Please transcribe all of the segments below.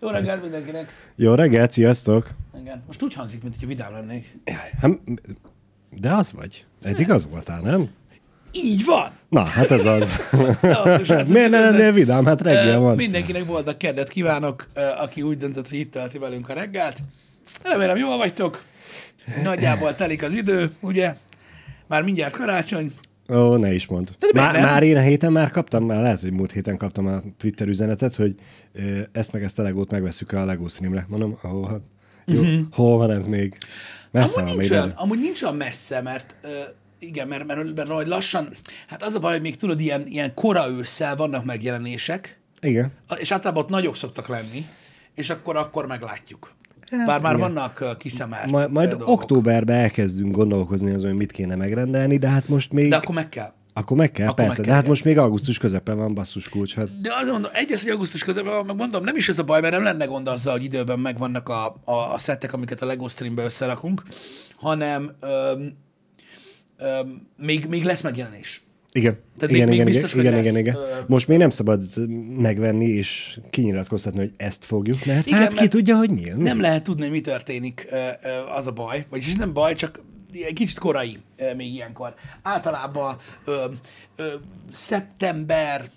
Jó reggelt mindenkinek. Jó reggelt, sziasztok! Igen. Most úgy hangzik, mint hogyha vidám lennék. Hát, de az vagy. Eddig az voltál, nem? Így van. Na, hát ez az. Miért ne lennél vidám? Hát reggel Ö, van. Mindenkinek boldog kedvet kívánok, ö, aki úgy döntött, hogy itt tölti velünk a reggelt. Remélem jól vagytok. Nagyjából telik az idő, ugye? Már mindjárt karácsony. Ó, ne is mondd. De miért Már, nem? már én a héten már kaptam, már lehet, hogy múlt héten kaptam a Twitter üzenetet, hogy ezt meg ezt a legót megveszük a Lego streamre. Mondom, ó, hát, jó, hol van ez még? Messze. Amúgy van nincs, olyan, amúgy nincs olyan messze, mert ö, igen, mert, mert, mert, mert lassan, hát az a baj, hogy még tudod, ilyen, ilyen kora ősszel vannak megjelenések, Igen. és általában ott nagyok szoktak lenni, és akkor akkor meglátjuk. Bár már vannak ö, kiszemelt Ma, ö, majd dolgok. októberben elkezdünk gondolkozni azon, hogy mit kéne megrendelni, de hát most még... De akkor meg kell. Akkor meg kell, Akkor meg persze. kell, de hát igen. most még augusztus közepén van basszus kulcs. Hát. De azt mondom, egyes, hogy augusztus közepén van, meg mondom, nem is ez a baj, mert nem lenne gond azzal, hogy időben megvannak a, a, a szettek, amiket a LEGO streambe összerakunk, hanem öm, öm, még, még lesz megjelenés. Igen. Tehát még- igen, még igen, biztos, hogy igen, lesz, igen, igen, ö, Most még nem szabad megvenni és kinyilatkoztatni, hogy ezt fogjuk, mert Igen, hát ki mert tudja, hogy mi. Nem lehet tudni, hogy mi történik, az a baj. Vagyis nem baj, csak kicsit korai még ilyenkor. Általában ö, ö, szeptember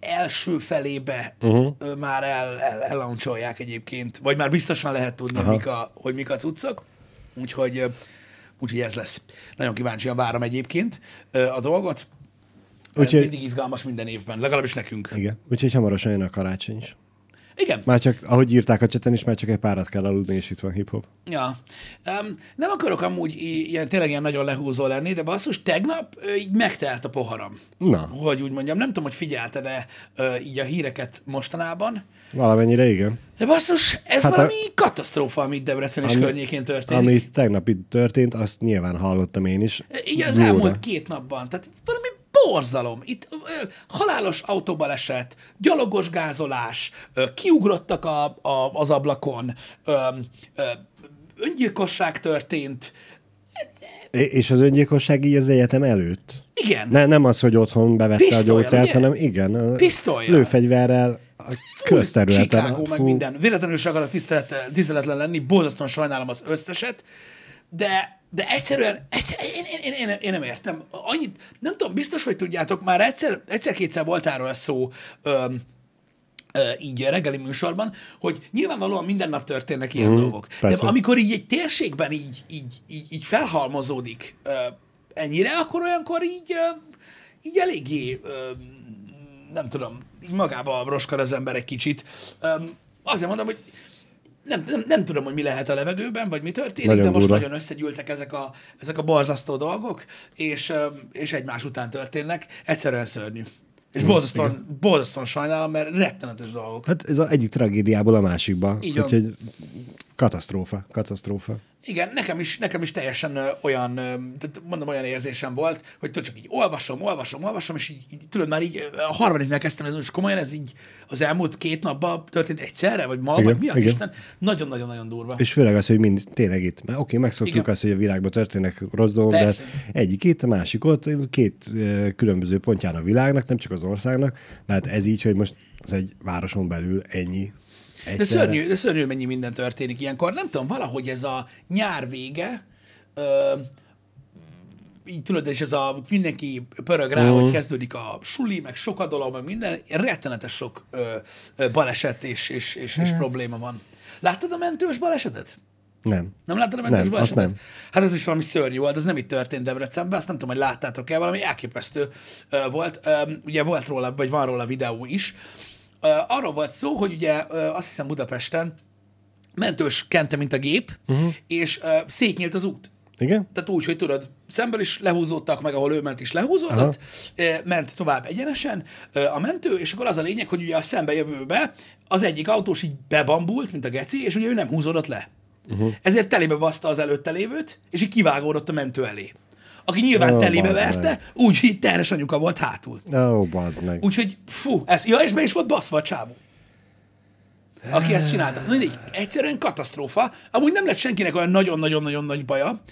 első felébe uh-huh. már el, el, ellancsolják egyébként, vagy már biztosan lehet tudni, hogy mik, a, hogy mik a cuccok. Úgyhogy, úgyhogy ez lesz. Nagyon kíváncsian várom egyébként a dolgot. Úgyhogy- mindig izgalmas minden évben, legalábbis nekünk. Igen. Úgyhogy hamarosan jön a karácsony is. Igen. Már csak, ahogy írták a cseten is, már csak egy párat kell aludni, és itt van hip-hop. Ja. Um, nem akarok amúgy ilyen, tényleg ilyen nagyon lehúzó lenni, de basszus, tegnap így megtelt a poharam. Na. Hogy úgy mondjam, nem tudom, hogy figyelted-e ö, így a híreket mostanában, Valamennyire igen. de basszus, ez Hát valami a... katasztrófa, amit Debrecen és Ami- környékén történik. Ami tegnap itt történt, azt nyilván hallottam én is. Így az Jóra. elmúlt két napban. Tehát valami borzalom. Itt ö, halálos autóbaleset, gyalogos gázolás, ö, kiugrottak a, a, az ablakon, ö, ö, öngyilkosság történt. És az öngyilkosság így az egyetem előtt. Igen. Ne, nem az, hogy otthon bevette Pisztollyal, a gyógyszert, ugye? hanem igen, a Pisztollyal. lőfegyverrel a közterületen. Chicago, meg minden. Véletlenül se akarok tisztelet, tiszteletlen lenni, borzasztóan sajnálom az összeset, de, de egyszerűen, egyszer, én, én, én, én, én, nem értem. Annyit, nem tudom, biztos, hogy tudjátok, már egyszer, egyszer-kétszer volt erről szó, öm, így reggeli műsorban, hogy nyilvánvalóan minden nap történnek ilyen mm, dolgok. persze. De amikor így egy térségben így, így, így, így felhalmozódik ö, ennyire, akkor olyankor így, ö, így eléggé, ö, nem tudom, így magába roskad az ember egy kicsit. Ö, azért mondom, hogy nem, nem, nem tudom, hogy mi lehet a levegőben, vagy mi történik, Nagyon de most durva. nagyon összegyűltek ezek a, ezek a borzasztó dolgok, és, és egymás után történnek. Egyszerűen szörnyű. És borzasztóan, borzasztóan sajnálom, mert rettenetes dolgok. Hát ez az egyik tragédiából a másikba. Így. Úgyhogy katasztrófa, katasztrófa. Igen, nekem is, nekem is teljesen olyan, tehát mondom, olyan érzésem volt, hogy tudod, csak így olvasom, olvasom, olvasom, és így, így tudod, már így a harmadiknál kezdtem ez, és komolyan ez így az elmúlt két napban történt egyszerre, vagy ma, Igen, vagy mi az igen. Isten? Nagyon-nagyon-nagyon durva. És főleg az, hogy mind tényleg itt. Mert oké, megszoktuk Igen. azt, hogy a világban történnek rossz dolgok, de egyik itt, a másik ott, két különböző pontján a világnak, nem csak az országnak. De hát ez így, hogy most az egy városon belül ennyi. De szörnyű, de szörnyű, mennyi minden történik ilyenkor. Nem tudom, valahogy ez a nyár vége, ö, így tudod, és ez a mindenki pörög rá, hogy kezdődik a suli, meg sok a dolog, meg minden, rettenetes sok ö, ö, baleset és, és, és, és probléma van. Láttad a mentős balesetet? Nem. Nem láttad a mentős Nem, balesetet? nem. Hát ez is valami szörnyű volt, ez nem itt történt Debrecenben, azt nem tudom, hogy láttátok-e, valami elképesztő ö, volt. Ö, ugye volt róla, vagy van róla videó is. Arról volt szó, hogy ugye azt hiszem Budapesten mentős kente, mint a gép, uh-huh. és ö, szétnyílt az út. Igen? Tehát úgy, hogy tudod, szemben is lehúzódtak, meg ahol ő ment is lehúzódott, eh, ment tovább egyenesen a mentő, és akkor az a lényeg, hogy ugye a szembejövőbe az egyik autós így bebambult, mint a geci, és ugye ő nem húzódott le. Uh-huh. Ezért telébe baszta az előtte lévőt, és így kivágódott a mentő elé. Aki nyilván Ó, telébe verte, úgy, hogy terhes anyuka volt hátul. Ó, bazd meg. Úgyhogy, fú, ez, ja, és be is volt baszva a csávó. aki ezt csinálta. Na, mindegy, egyszerűen katasztrófa. Amúgy nem lett senkinek olyan nagyon-nagyon-nagyon nagy baja,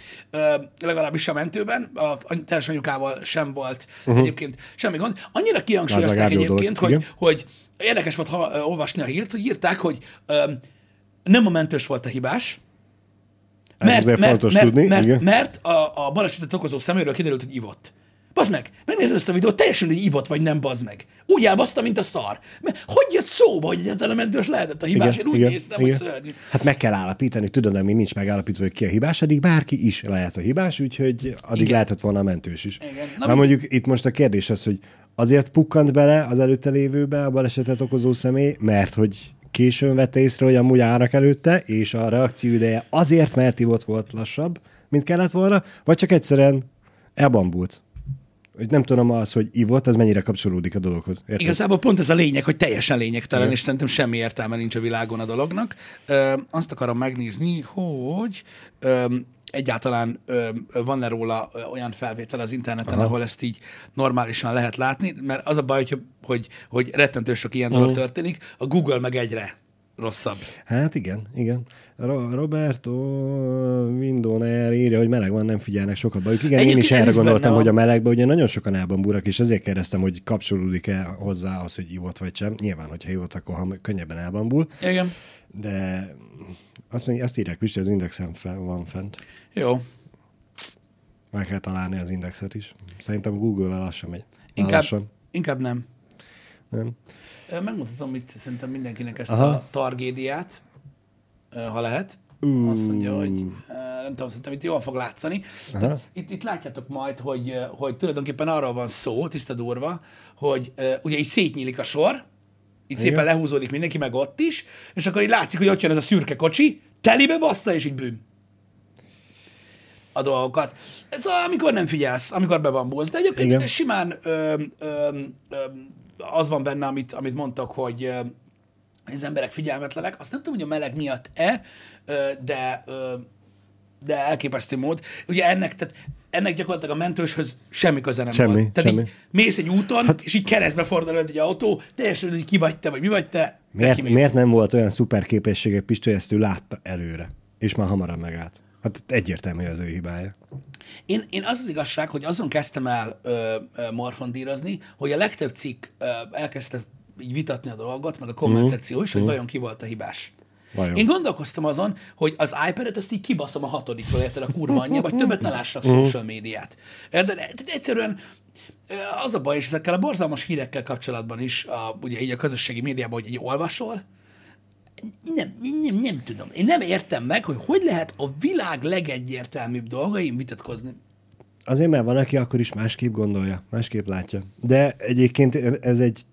legalábbis a mentőben, a, teljes anyukával sem volt uh-huh. egyébként semmi gond. Annyira kihangsúlyozták egyébként, hogy, igen. hogy érdekes volt ha, olvasni a hírt, hogy írták, hogy ö, nem a mentős volt a hibás, Ez azért fontos mert, tudni, Mert, igen. mert a, a balesetet okozó szeméről kiderült, hogy ivott. Bazd meg, megnézed ezt a videót, teljesen hogy ivott vagy nem, bazd meg. Úgy elbaszta, mint a szar. Mert hogy jött szóba, hogy egyáltalán mentős lehetett a hibás? Én úgy néztem, hogy szörnyű. Hát meg kell állapítani, tudod, amíg nincs megállapítva, hogy ki a hibás, addig bárki is lehet a hibás, úgyhogy addig Igen. lehetett volna a mentős is. Igen. Na, mi- mondjuk itt most a kérdés az, hogy azért pukkant bele az előtte lévőbe a balesetet okozó személy, mert hogy későn vette észre, hogy amúgy állnak előtte, és a reakció ideje azért, mert ivott volt lassabb, mint kellett volna, vagy csak egyszerűen elbambult. Hogy nem tudom az, hogy ivott, az mennyire kapcsolódik a dologhoz. Érted? Igazából pont ez a lényeg, hogy teljesen lényegtelen, Igen. és szerintem semmi értelme nincs a világon a dolognak. Ö, azt akarom megnézni, hogy ö, egyáltalán van-e róla olyan felvétel az interneten, Aha. ahol ezt így normálisan lehet látni, mert az a baj, hogy, hogy, hogy rettentő sok ilyen dolog történik, a Google meg egyre rosszabb. Hát igen, igen. Ro- Roberto Windoner írja, hogy meleg van, nem figyelnek sokat bajuk. Igen, én Egyébként is ez erre is gondoltam, hogy a melegben ugye nagyon sokan elbambulnak, és ezért kérdeztem, hogy kapcsolódik-e hozzá az, hogy ivott vagy sem. Nyilván, hogyha ivott, akkor ham- könnyebben elbambul. Igen. De azt, mondja, azt írják, Pisti, az indexen fe- van fent. Jó. Meg kell találni az indexet is. Szerintem Google-el lassan megy. Inkább, Lassan. inkább nem. Nem? Megmutatom itt szerintem mindenkinek ezt Aha. a targédiát, ha lehet. Azt mondja, hogy nem tudom, szerintem itt jól fog látszani. Tehát Itt, itt látjátok majd, hogy, hogy tulajdonképpen arról van szó, tiszta durva, hogy ugye így szétnyílik a sor, így Igen. szépen lehúzódik mindenki, meg ott is, és akkor így látszik, hogy ott jön ez a szürke kocsi, telibe bassza, és így bűn a dolgokat. Ez a, amikor nem figyelsz, amikor bebambulsz. De egyébként. Igen. simán ö, ö, ö, az van benne, amit, amit mondtak, hogy az emberek figyelmetlenek. Azt nem tudom, hogy a meleg miatt-e, de, de elképesztő mód. Ugye ennek, tehát ennek gyakorlatilag a mentőshöz semmi köze nem Semmi, volt. Tehát semmi. így mész egy úton, hát, és így keresztbe fordul egy autó, teljesen, hogy ki vagy te, vagy mi vagy te. Miért, miért nem volt olyan szuper képessége hogy ezt ő látta előre, és már hamarabb megállt? Hát egyértelmű az ő hibája. Én, én az az igazság, hogy azon kezdtem el ö, ö, morfondírozni, hogy a legtöbb cikk ö, elkezdte így vitatni a dolgot, meg a komment szekció is, hogy vajon ki volt a hibás. Vajon? Én gondolkoztam azon, hogy az iPad-et azt így kibaszom a hatodikról, érted a kurva anyja, vagy többet ne lássa a social médiát. Érted? Egyszerűen az a baj, és ezekkel a borzalmas hírekkel kapcsolatban is, a, ugye így a közösségi médiában, hogy így olvasol, nem, nem, nem tudom. Én nem értem meg, hogy hogy lehet a világ legegyértelműbb dolgaim vitatkozni. Azért, mert van, aki akkor is másképp gondolja, másképp látja. De egyébként ez egy,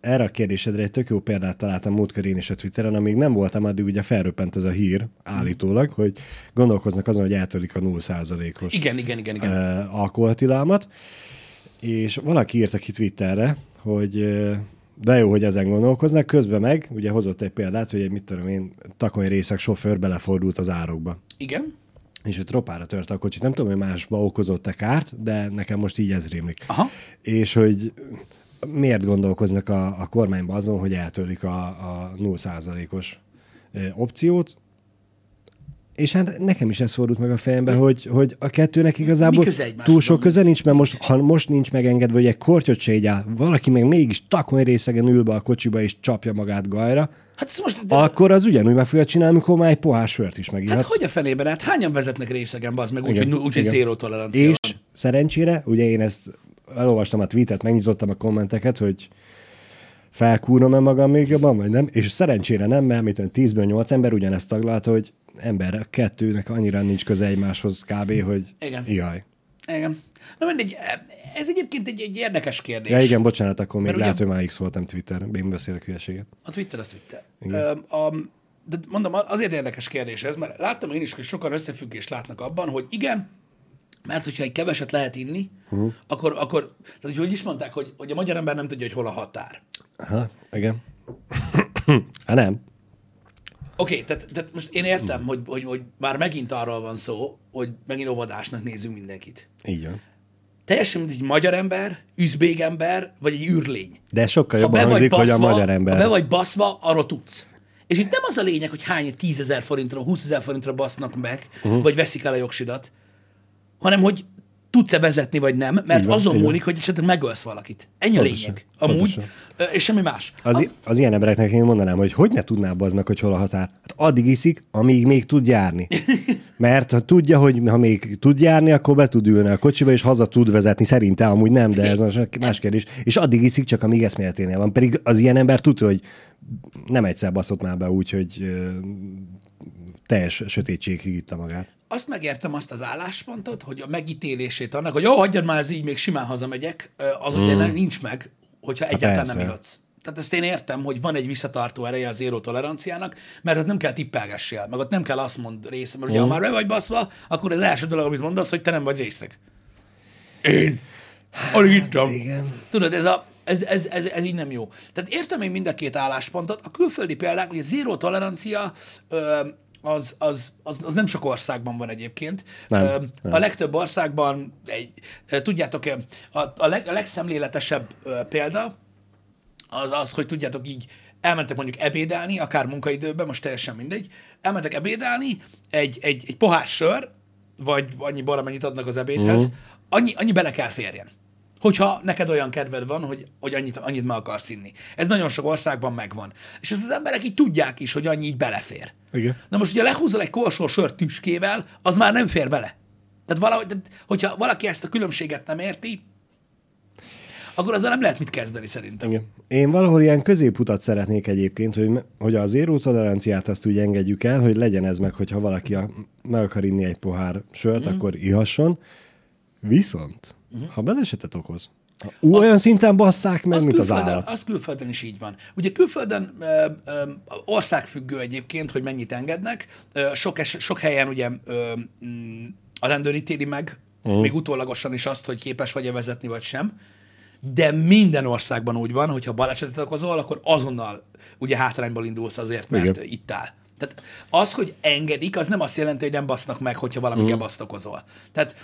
erre a kérdésedre egy tök jó példát találtam múltkor én is a Twitteren, amíg nem voltam, addig ugye felröppent ez a hír állítólag, hogy gondolkoznak azon, hogy eltörik a 0%-os Igen, igen, igen, igen. alkoholtilalmat, és valaki írta ki Twitterre, hogy de jó, hogy ezen gondolkoznak, közben meg, ugye hozott egy példát, hogy egy, mit tudom én, takony részek sofőr belefordult az árokba Igen? és ott ropára törte a kocsit. Nem tudom, hogy másba okozott-e kárt, de nekem most így ez rémlik. Aha. És hogy miért gondolkoznak a, a kormányban azon, hogy eltörlik a, a 0%-os ö, opciót, és hát nekem is ez fordult meg a fejembe, hogy, hogy a kettőnek igazából túl sok köze nincs, mert most, ha most nincs megengedve, hogy egy kortyot se így áll, valaki meg mégis takony részegen ül be a kocsiba és csapja magát gajra, Hát ez most... De, akkor az ugyanúgy meg fogja csinálni, amikor már egy pohár sört is megihat. hát hogy a fenében? Hát hányan vezetnek részegen, az meg úgy, hogy, úgy, hogy zéró tolerancia És van. szerencsére, ugye én ezt elolvastam a tweetet, megnyitottam a kommenteket, hogy felkúrom-e magam még jobban, vagy nem, és szerencsére nem, mert mit tudom, 10-ből 8 ember ugyanezt taglalta, hogy ember, a kettőnek annyira nincs köze egymáshoz kb., hogy Igen. jaj. Igen. Na mindegy, ez egyébként egy, egy érdekes kérdés. Ja igen, bocsánat, akkor még lehet, hogy már X voltam Twitter, én beszélek hülyeséget. A Twitter az Twitter. Ö, a, de mondom, azért érdekes kérdés ez, mert láttam én is, hogy sokan összefüggést látnak abban, hogy igen, mert hogyha egy keveset lehet inni, uh-huh. akkor, akkor tehát hogy, hogy is mondták, hogy, hogy a magyar ember nem tudja, hogy hol a határ. Aha, igen. hát nem. Oké, okay, tehát, tehát most én értem, hogy, hogy, hogy már megint arról van szó, hogy megint óvodásnak nézünk mindenkit. Így van. Teljesen mint egy magyar ember, üzbég ember, vagy egy űrlény. De sokkal jobban hangzik, hogy baszva, a magyar ember. ha be vagy baszva, arról tudsz. És itt nem az a lényeg, hogy hány 10 ezer forintra, 20 ezer forintra basznak meg, uh-huh. vagy veszik el a jogsidat, hanem hogy tudsz-e vezetni, vagy nem, mert van, azon múlik, hogy esetleg megölsz valakit. Ennyi a Pontosan, lényeg. Amúgy, pontosan. és semmi más. Az, az, az ilyen embereknek én mondanám, hogy hogy ne tudná baznak, hogy hol a határ. Hát addig iszik, amíg még tud járni. Mert ha tudja, hogy ha még tud járni, akkor be tud ülni a kocsiba, és haza tud vezetni. Szerinte amúgy nem, de ez más kérdés. És addig iszik, csak amíg eszméleténél van. Pedig az ilyen ember tudja, hogy nem egyszer baszott már be úgy, hogy teljes sötétségig itta magát. Azt megértem azt az álláspontot, hogy a megítélését annak, hogy jó, hagyjad már ez így, még simán hazamegyek, az ugye nem nincs meg, hogyha egyáltalán nem Hmm. ihatsz. Tehát ezt én értem, hogy van egy visszatartó ereje az zéró toleranciának, mert ott nem kell tippelgessél, meg ott nem kell azt mond része, mert ugye Hmm. ha már be vagy baszva, akkor az első dolog, amit mondasz, hogy te nem vagy részeg. Én. Alig ittam. igen. Tudod, ez, a, ez, ez, ez, ez így nem jó. Tehát értem én mind a két álláspontot. A külföldi példák, ugye zéró tolerancia, ö, az, az, az, az nem sok országban van egyébként. Nem, nem. A legtöbb országban, egy, tudjátok, a, a, leg, a legszemléletesebb példa az az, hogy tudjátok így, elmentek mondjuk ebédelni, akár munkaidőben, most teljesen mindegy, elmentek ebédelni, egy, egy, egy pohár sör, vagy annyi bor, amennyit adnak az ebédhez, uh-huh. annyi, annyi bele kell férjen. Hogyha neked olyan kedved van, hogy, hogy annyit, annyit meg akarsz inni. Ez nagyon sok országban megvan. És ezt az emberek így tudják is, hogy annyi így belefér. Igen. Na most ugye lehúzol egy korsó sört tüskével, az már nem fér bele. Tehát valahogy, tehát, hogyha valaki ezt a különbséget nem érti, akkor azzal nem lehet mit kezdeni szerintem. Igen. Én valahol ilyen középutat szeretnék egyébként, hogy, hogy az éró toleranciát azt úgy engedjük el, hogy legyen ez meg, hogyha valaki a, meg akar inni egy pohár sört, mm. akkor ihasson. Viszont, mm. ha balesetet okoz, ha olyan szinten basszák meg, mint az állat. az külföldön is így van. Ugye külföldön ö, ö, országfüggő egyébként, hogy mennyit engednek. Ö, sok, es, sok helyen ugye ö, mm, a rendőr ítéli meg, uh. még utólagosan is azt, hogy képes vagy-e vezetni, vagy sem. De minden országban úgy van, hogy ha balesetet okozol, akkor azonnal ugye hátrányból indulsz azért, mert. Igen. itt áll. Tehát az, hogy engedik, az nem azt jelenti, hogy nem basznak meg, hogyha valami mm. baszt okozol. Tehát,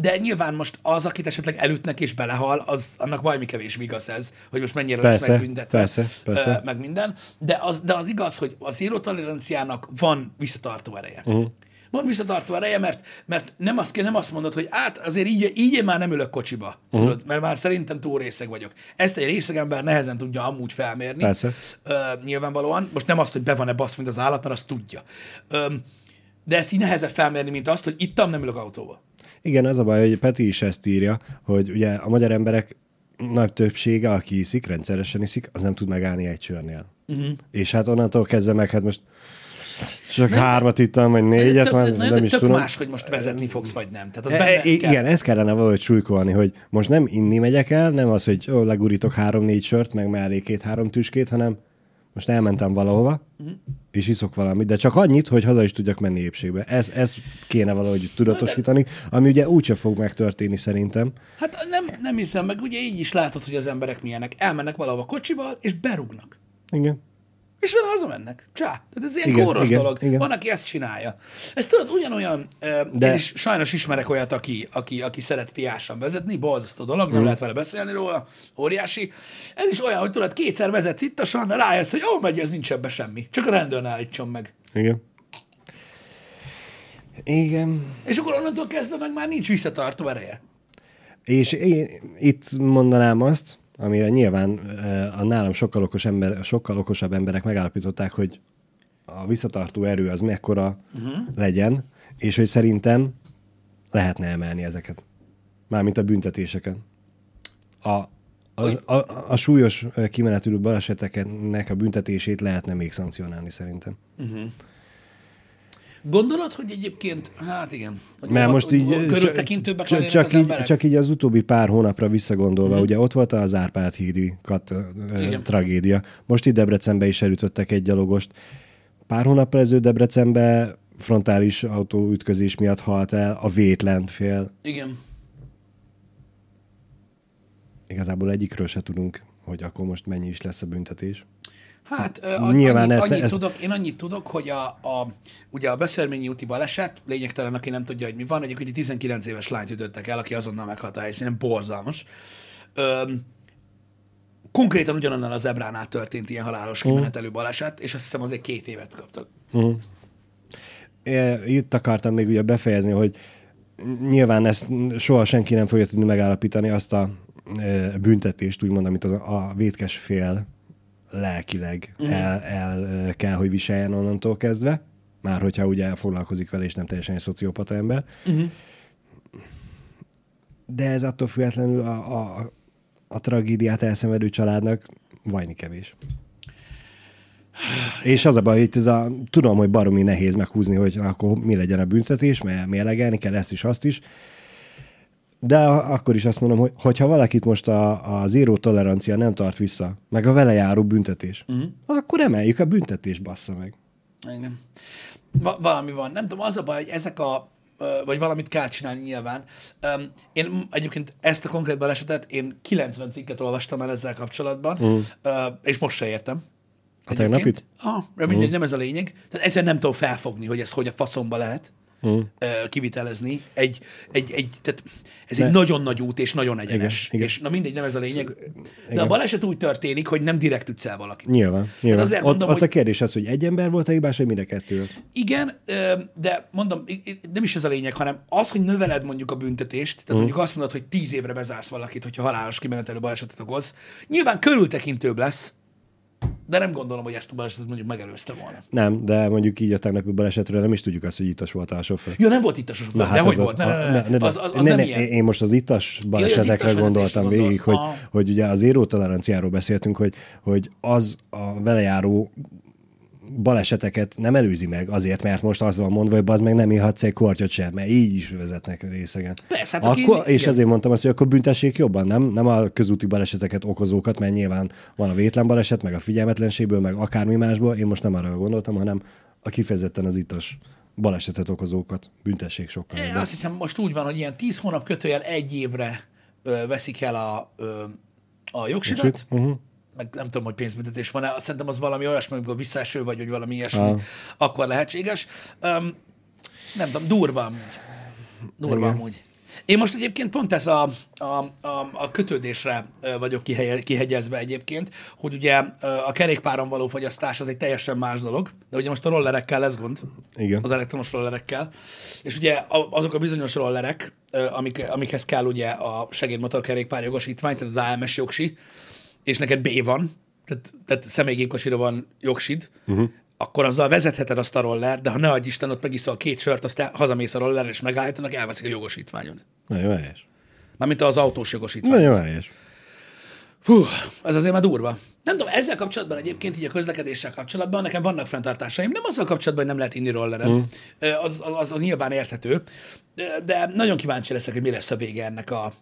de nyilván most az, akit esetleg elütnek és belehal, az annak valami kevés igaz ez, hogy most mennyire lesz Persze, megbüntetve, persze, persze. meg minden. De az, de az igaz, hogy az zéró toleranciának van visszatartó ereje. Mhm. Van visszatartó ereje, mert, mert nem, azt, kell- nem azt mondod, hogy át azért így, így én már nem ülök kocsiba, Mhm. uh-huh. tudod, mert már szerintem túl részeg vagyok. Ezt egy részeg ember nehezen tudja amúgy felmérni. Persze. Ö, nyilvánvalóan. Most nem azt, hogy be van-e basz, mint az állat, mert azt tudja. Ö, de ezt így nehezebb felmérni, mint azt, hogy ittam, nem ülök autóba. Igen, az a baj, hogy Peti is ezt írja, hogy ugye a magyar emberek nagy többsége, aki iszik, rendszeresen iszik, az nem tud megállni egy sörnél. Mhm. Uh-huh. És hát onnantól kezdve meg, hát most csak hármat ittam, vagy négyet, tök, már nagyon nem is tök tudom. más, hogy most vezetni fogsz, vagy nem. Tehát az E, benne e, kell. igen, ezt kellene valahogy súlykolni, hogy most nem inni megyek el, nem az, hogy ó, legurítok három-négy sört, meg mellé két-három tüskét, hanem most elmentem valahova, Mhm. és iszok valamit, de csak annyit, hogy haza is tudjak menni épségbe. Ez, ez kéne valahogy tudatosítani, ami ugye úgyse fog megtörténni szerintem. Hát nem, nem hiszem, meg ugye így is látod, hogy az emberek milyenek. Elmennek valahova kocsival, és berúgnak. Igen. És vele hazamennek. Csá. Tehát ez ilyen Igen, kóros igen, dolog. igen. Van, aki ezt csinálja. Ez tudod, ugyanolyan, De... Én is sajnos ismerek olyat, aki, aki, aki szeret piásan vezetni, borzasztó dolog, nem lehet vele beszélni róla, óriási. Ez is olyan, hogy tudod, kétszer vezetsz ittasan, rájössz, hogy ó, megy, ez nincs ebbe semmi. Csak a rendőrnál állítson meg. Igen. Igen. És akkor onnantól kezdve meg már nincs visszatartó ereje. És én itt mondanám azt, amire nyilván eh, a nálam sokkal, okos ember, sokkal okosabb emberek megállapították, hogy a visszatartó erő az mekkora uh-huh. legyen, és hogy szerintem lehetne emelni ezeket. Mármint a büntetéseken. A, a, a, a súlyos kimenetülő baleseteknek a büntetését lehetne még szankcionálni szerintem. Gondolod, hogy egyébként, hát igen. Hogy Mert most így körültekintőbbek csak, csak, így, emberek? csak így az utóbbi pár hónapra visszagondolva, mm. ugye ott volt az Árpád hídi kat, Igen. tragédia. Most itt Debrecenbe is elütöttek egy gyalogost. Pár hónappal ezelőtt Debrecenbe frontális autóütközés miatt halt el a vétlen fél. Igen. Igazából egyikről se tudunk, hogy akkor most mennyi is lesz a büntetés. Hát ö, Nyilván annyit, ezt- annyit, ezt- Tudok, én annyit tudok, hogy a, a, ugye a Beszélményi úti baleset, lényegtelen, aki nem tudja, hogy mi van, egyébként egy 19 éves lányt ütöttek el, aki azonnal meghalt a helyszínen, borzalmas. Öm, konkrétan ugyanannál az zebránál történt ilyen halálos kimenetelő baleset, és azt hiszem azért két évet kaptak. É, Itt akartam még ugye befejezni, hogy nyilván ezt soha senki nem fogja tudni megállapítani azt a büntetést, úgymond, amit a, a vétkes fél lelkileg el, el kell, hogy viseljen onnantól kezdve, már hogyha ugye foglalkozik vele, és nem teljesen egy szociopata ember. De ez attól függetlenül a, a, a tragédiát elszenvedő családnak vajni kevés. És az a baj, hogy ez a, tudom, hogy baromi nehéz meghúzni, hogy akkor mi legyen a büntetés, mert mérlegelni kell ezt is, azt is. De akkor is azt mondom, hogy hogyha valakit most a, a zéró tolerancia nem tart vissza, meg a vele járó büntetés, uh-huh. akkor emeljük a büntetést, bassza meg. Igen. Va- valami van. Nem tudom, az a baj, hogy ezek a vagy valamit kell csinálni nyilván. Én egyébként ezt a konkrét balesetet, én 90 cikket olvastam el ezzel kapcsolatban, mm. és most se értem. A tegnapit? Ah, de mindegy, nem ez a lényeg. Tehát egyszerűen nem tudom felfogni, hogy ez hogy a faszomba lehet mm. kivitelezni. Egy, egy, egy, tehát ez egy nagyon nagy út, és nagyon egyenes. Igen, igen. És na mindegy, nem ez a lényeg. De igen. a baleset úgy történik, hogy nem direkt ütsz el valakit. Nyilván. nyilván. azért ott, mondom, ott hogy- a kérdés az, hogy egy ember volt a hibás, vagy mind a kettő. Igen, de mondom, nem is ez a lényeg, hanem az, hogy növeled mondjuk a büntetést, tehát Mhm. mondjuk azt mondod, hogy tíz évre bezársz valakit, hogyha halálos kimenetelő balesetet okoz, nyilván körültekintőbb lesz, de nem gondolom, hogy ezt a balesetet mondjuk megelőzte volna. Nem, de mondjuk így a tegnapi balesetről nem is tudjuk azt, hogy ittas volt a sofőr. Ja, nem hát volt itt a sofőr, de hogy volt? Ne, ne, ne, ne, az, az, az ne, nem ne, ilyen. Én most az ittas balesetekre ittas vezetésre gondoltam végig, hogy, hogy ugye az éró toleranciáról beszéltünk, hogy, hogy az a vele járó baleseteket nem előzi meg azért, mert most az van mondva, hogy az meg nem ihatsz egy kortyot sem, mert így is vezetnek részegen. Persze, hát aki- akkor, és igen. azért mondtam azt, hogy akkor büntessék jobban, nem, nem a közúti baleseteket okozókat, mert nyilván van a vétlen baleset, meg a figyelmetlenségből, meg akármi másból, én most nem arra gondoltam, hanem a kifejezetten az ittas balesetet okozókat büntessék sokkal Én jobban. azt hiszem, most úgy van, hogy ilyen tíz hónap kötőjel egy évre ö, veszik el a, ö, a jogsidat? Uh-huh. Meg nem tudom, hogy pénzbüntetés van-e, azt szerintem az valami olyasmi, amikor visszaeső vagy, vagy valami ilyesmi, akkor lehetséges. Um, nem tudom, durva amúgy. Durva amúgy. Én most egyébként pont ez a, a, a, a kötődésre vagyok kihelye, kihegyezve egyébként, hogy ugye a kerékpáron való fogyasztás az egy teljesen más dolog, de ugye most a rollerekkel lesz gond, Igen. az elektromos rollerekkel, és ugye azok a bizonyos rollerek, amik, amikhez kell ugye a segédmotorkerékpár jogosítvány, tehát az AMS jogsi, és neked B van, tehát, tehát személygépkocsira van jogsid, uh-huh. akkor azzal vezetheted azt a roller, de ha ne adj Isten, ott megiszol két sört, aztán hazamész a roller, és megállítanak, elveszik a jogosítványod. Nagyon helyes. Mármint az autós jogosítvány. Nagyon helyes. Hú, ez azért már durva. Nem tudom, ezzel kapcsolatban egyébként, így a közlekedéssel kapcsolatban nekem vannak fenntartásaim. Nem azzal kapcsolatban, hogy nem lehet inni rolleren. Mm. Az, az, az, az nyilván érthető. De nagyon kíváncsi leszek, hogy mi lesz a vége ennek a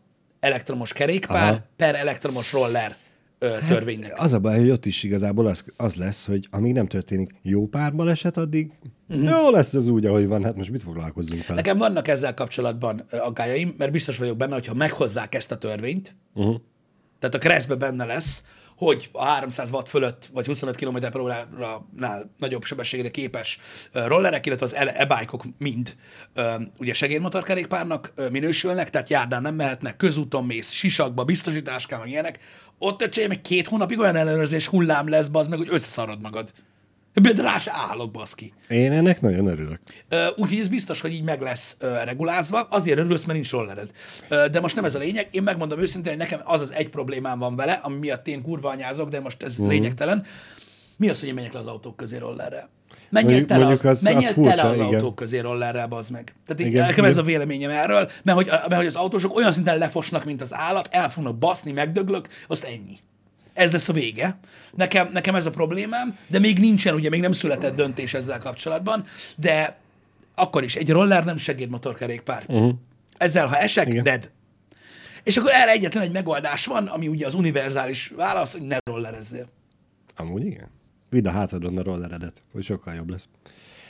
elektromos kerékpár Aha. per elektromos roller ö, törvénynek. Az a baj, hogy ott is igazából az, az lesz, hogy amíg nem történik jó pár baleset, addig uh-huh. jó lesz az úgy, ahogy van. Hát most mit foglalkozzunk vele? Nekem vannak ezzel kapcsolatban aggájaim, mert biztos vagyok benne, hogyha meghozzák ezt a törvényt, uh-huh. tehát a keresztbe benne lesz, hogy a 300 watt fölött, vagy 25 km per óránál nagyobb sebességre képes rollerek, illetve az e- e-bike-ok mind ugye segédmotorkerékpárnak minősülnek, tehát járdán nem mehetnek, közúton mész, sisakba, biztosításkám, meg ilyenek. Ott öcsém, két hónapig olyan ellenőrzés hullám lesz, bazd meg, hogy összeszarod magad. De rá se állok, baszki. Én ennek nagyon örülök. Úgyhogy ez biztos, hogy így meg lesz regulázva. Azért örülsz, mert nincs rollered. De most nem ez a lényeg. Én megmondom őszintén, hogy nekem az az egy problémám van vele, ami miatt én kurva anyázok, de most ez uh lényegtelen. Mi az, hogy én menjek le az autók közé rollerrel? Menjél tele, az, az- menjél az tele furcsa, az igen. autók közé rollerrel, bazd meg. Tehát Igen, nekem ez a véleményem erről, mert hogy, mert hogy az autósok olyan szinten lefosnak, mint az állat, el fognak baszni, megdöglök, azt ennyi. Ez lesz a vége. Nekem, nekem ez a problémám, de még nincsen, ugye még nem született döntés ezzel kapcsolatban, de akkor is egy roller nem segédmotorkerékpár. Uh-huh. Ezzel, ha esek, Igen. dead. És akkor erre egyetlen egy megoldás van, ami ugye az univerzális válasz, hogy ne rollerezzél. Amúgy igen. Vidd a hátadon a rolleredet, hogy sokkal jobb lesz.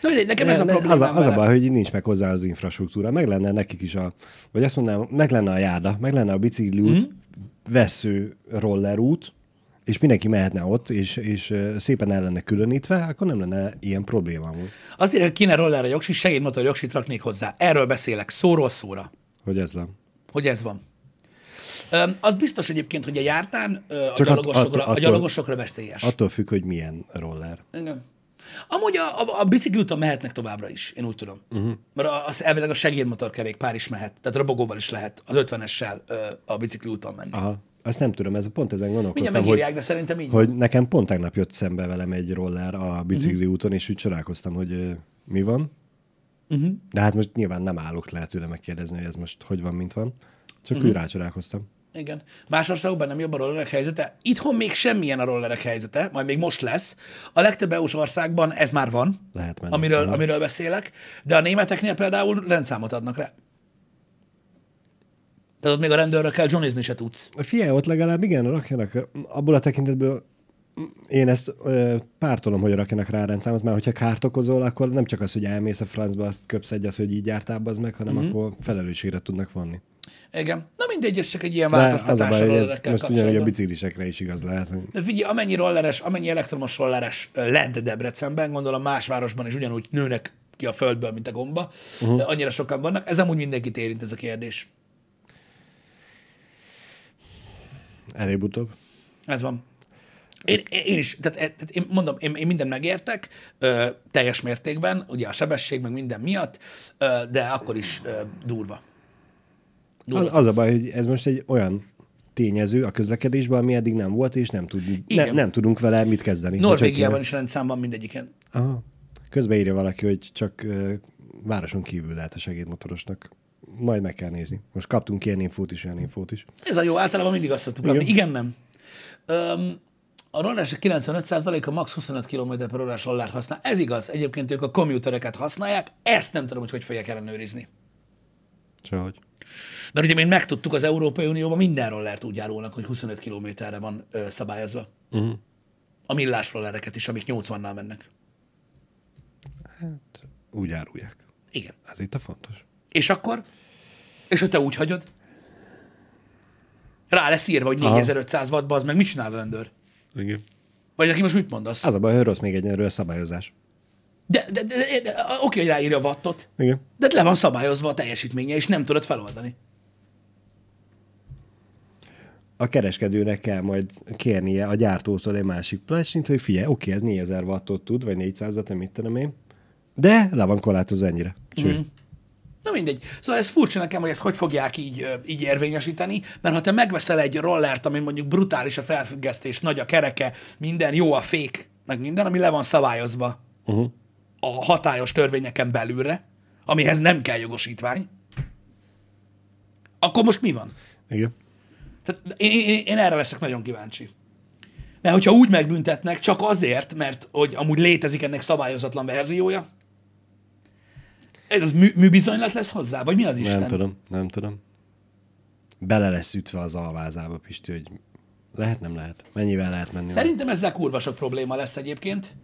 Na, nekem ez a Ne- problémám az, a, az a baj, hogy nincs meg hozzá az infrastruktúra. Meg lenne nekik is a, vagy azt mondanám, meg lenne a járda, meg lenne a bicikliút, Mhm. mm. vesző rollerút, és mindenki mehetne ott, és, és szépen el lenne különítve, akkor nem lenne ilyen probléma Azért, kéne rollerre jogsi, segédmotor jogsit raknék hozzá. Erről beszélek, szóról szóra, hogy ez nem. hogy ez van. Öm, az biztos egyébként, hogy a jártán ö, a, Csak gyalogosokra, att- a attól- gyalogosokra veszélyes. Attól függ, hogy milyen roller. Igen. Amúgy a, a, a bicikliúton mehetnek továbbra is, én úgy tudom. Uh-huh. Mert a- az elvileg a segédmotorkerékpár is mehet, tehát robogóval is lehet az 50-essel ö, a bicikliúton menni. Aha. Azt nem tudom, ez pont ezen Mindjárt gondolkoztam, hogy, megírják, de szerintem így. hogy nekem pont tegnap jött szembe velem egy roller a bicikli úton, és úgy csodálkoztam, hogy mi van. Uh-huh. De hát most nyilván nem állok le tőle megkérdezni, hogy ez most hogy van, mint van. Csak uh-huh. úgy rácsodálkoztam. Igen. Más országokban nem jobb a rollerek helyzete. Itthon még semmilyen a rollerek helyzete, majd még most lesz. A legtöbb EU-s országban ez már van, Lehet menni. amiről, amiről beszélek, de a németeknél például rendszámot adnak rá. Tehát ott még a rendőrökkel johnnizni se tudsz. Figyelj, ott legalább igen, rakjanak, abból a tekintetből én ezt ö, pártolom, hogy rakjanak rá rendszámot, mert hogyha kárt okozol, akkor nem csak az, hogy elmész a francba, azt köpsz egyet, hogy így jártál az meg, hanem uh-huh. akkor felelősségre tudnak vonni. Igen. Na mindegy, ez csak egy ilyen De az a változtatás baj, hogy ez most ugyanúgy a biciklisekre is igaz lehet. Hogy... De figyelj, amennyi rolleres, amennyi elektromos rolleres lett Debrecenben, gondolom más városban is ugyanúgy nőnek ki a földből, mint a gomba. Uh-huh. Annyira sokan vannak. Ez amúgy mindenkit érint ez a kérdés. Előbb-utóbb. Ez van. Én, én is, tehát, tehát én mondom, én, én mindent megértek, ö, teljes mértékben, ugye a sebesség, meg minden miatt, ö, de akkor is ö, durva. durva Az, az a baj, hogy ez most egy olyan tényező a közlekedésben, ami eddig nem volt, és nem, tud, ne, nem tudunk vele mit kezdeni. Norvégiában is rendszám van mindegyiken. Aha. Közben írja valaki, hogy csak uh, városon kívül lehet a segédmotorosnak. Majd meg kell nézni. Most kaptunk ilyen infót is, olyan infót is. Ez a jó, általában mindig azt szoktuk kapni. Igen, nem. Öm, a rolleresek 95%-a max 25 km per órás rollert használ. Ez igaz. Egyébként ők a komputereket használják. Ezt nem tudom, hogy hogy fogják ellenőrizni. Sehogy. Mert ugye még megtudtuk, az Európai Unióban minden rollert úgy járulnak, hogy 25 kilométerre van ö, szabályozva. Uh-huh. A millás rollereket is, amik 80-nal mennek. Úgy árulják. Igen. Ez itt a fontos. És akkor? És ha te úgy hagyod? Rá lesz írva, hogy Aha. 4500 wattba, az meg mit csinál a rendőr? Igen. Vagy neki most mit mondasz? Az a baj, hogy rossz még egy a szabályozás. De, de, de, de, de oké, hogy ráírja a wattot, Igen. de le van szabályozva a teljesítménye, és nem tudod feloldani. A kereskedőnek kell majd kérnie a gyártótól egy másik plásint, hogy figyelj, oké, ez 4000 wattot tud, vagy 400 watt, mit tudom én, de le van korlátozva ennyire. Cső. Mm. Na mindegy. Szóval ez furcsa nekem, hogy ezt hogy fogják így, így érvényesíteni, mert ha te megveszel egy rollert, ami mondjuk brutális a felfüggesztés, nagy a kereke, minden jó a fék, meg minden, ami le van szabályozva uh-huh. a hatályos törvényeken belülre, amihez nem kell jogosítvány, akkor most mi van? Igen. Tehát én, én, én erre leszek nagyon kíváncsi. Mert hogyha úgy megbüntetnek, csak azért, mert hogy amúgy létezik ennek szabályozatlan verziója, ez az mű, műbizonylat lesz hozzá? Vagy mi az Isten? Nem tudom, nem tudom. Bele lesz ütve az alvázába, Pisti, hogy lehet, nem lehet. Mennyivel lehet menni? Szerintem ezzel kurva sok probléma lesz egyébként.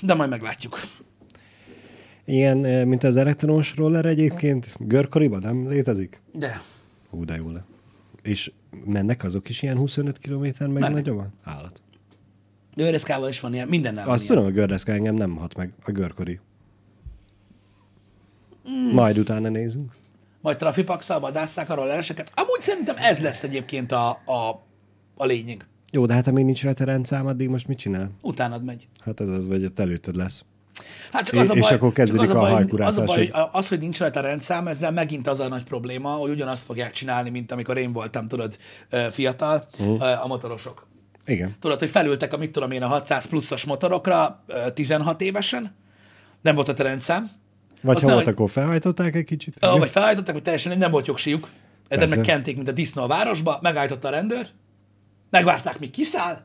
De majd meglátjuk. Ilyen, mint az elektromos roller egyébként, görkoriban nem létezik? De Hú, de jó le. És mennek azok is ilyen 25 km meg Mennek. nagyobban? Állat. őreszkával is van ilyen, mindennel van Azt ilyen. tudom, a gördeszka engem nem hat meg, a görkori. Mm. Majd utána nézünk. Majd trafipaxal vadásszák a rollereseket. Amúgy szerintem ez lesz egyébként a, a, a lényeg. Jó, de hát amíg nincs rendszám, addig most mit csinál? Utánad megy. Hát ez az, vagy ott előtted lesz. Hát csak És- az a és baj, akkor kezdődik csak az a a baj, hajkurászás, Az, a baj, hogy- az, hogy nincs rajta rendszám, ezzel megint az a nagy probléma, hogy ugyanazt fogják csinálni, mint amikor én voltam, tudod, fiatal, Mhm. uh. a motorosok. Igen. Tudod, hogy felültek a mit tudom én a 600 pluszos motorokra ö, 16 évesen, nem volt a rendszám, Vagy Azt ha volt, hogy- akkor felhajtották egy kicsit. Ö, igen? vagy felállították, vagy teljesen nem volt jogsíjuk, Persze. meg kenték, mint a disznó a városba, megállította a rendőr, megvárták, míg kiszáll,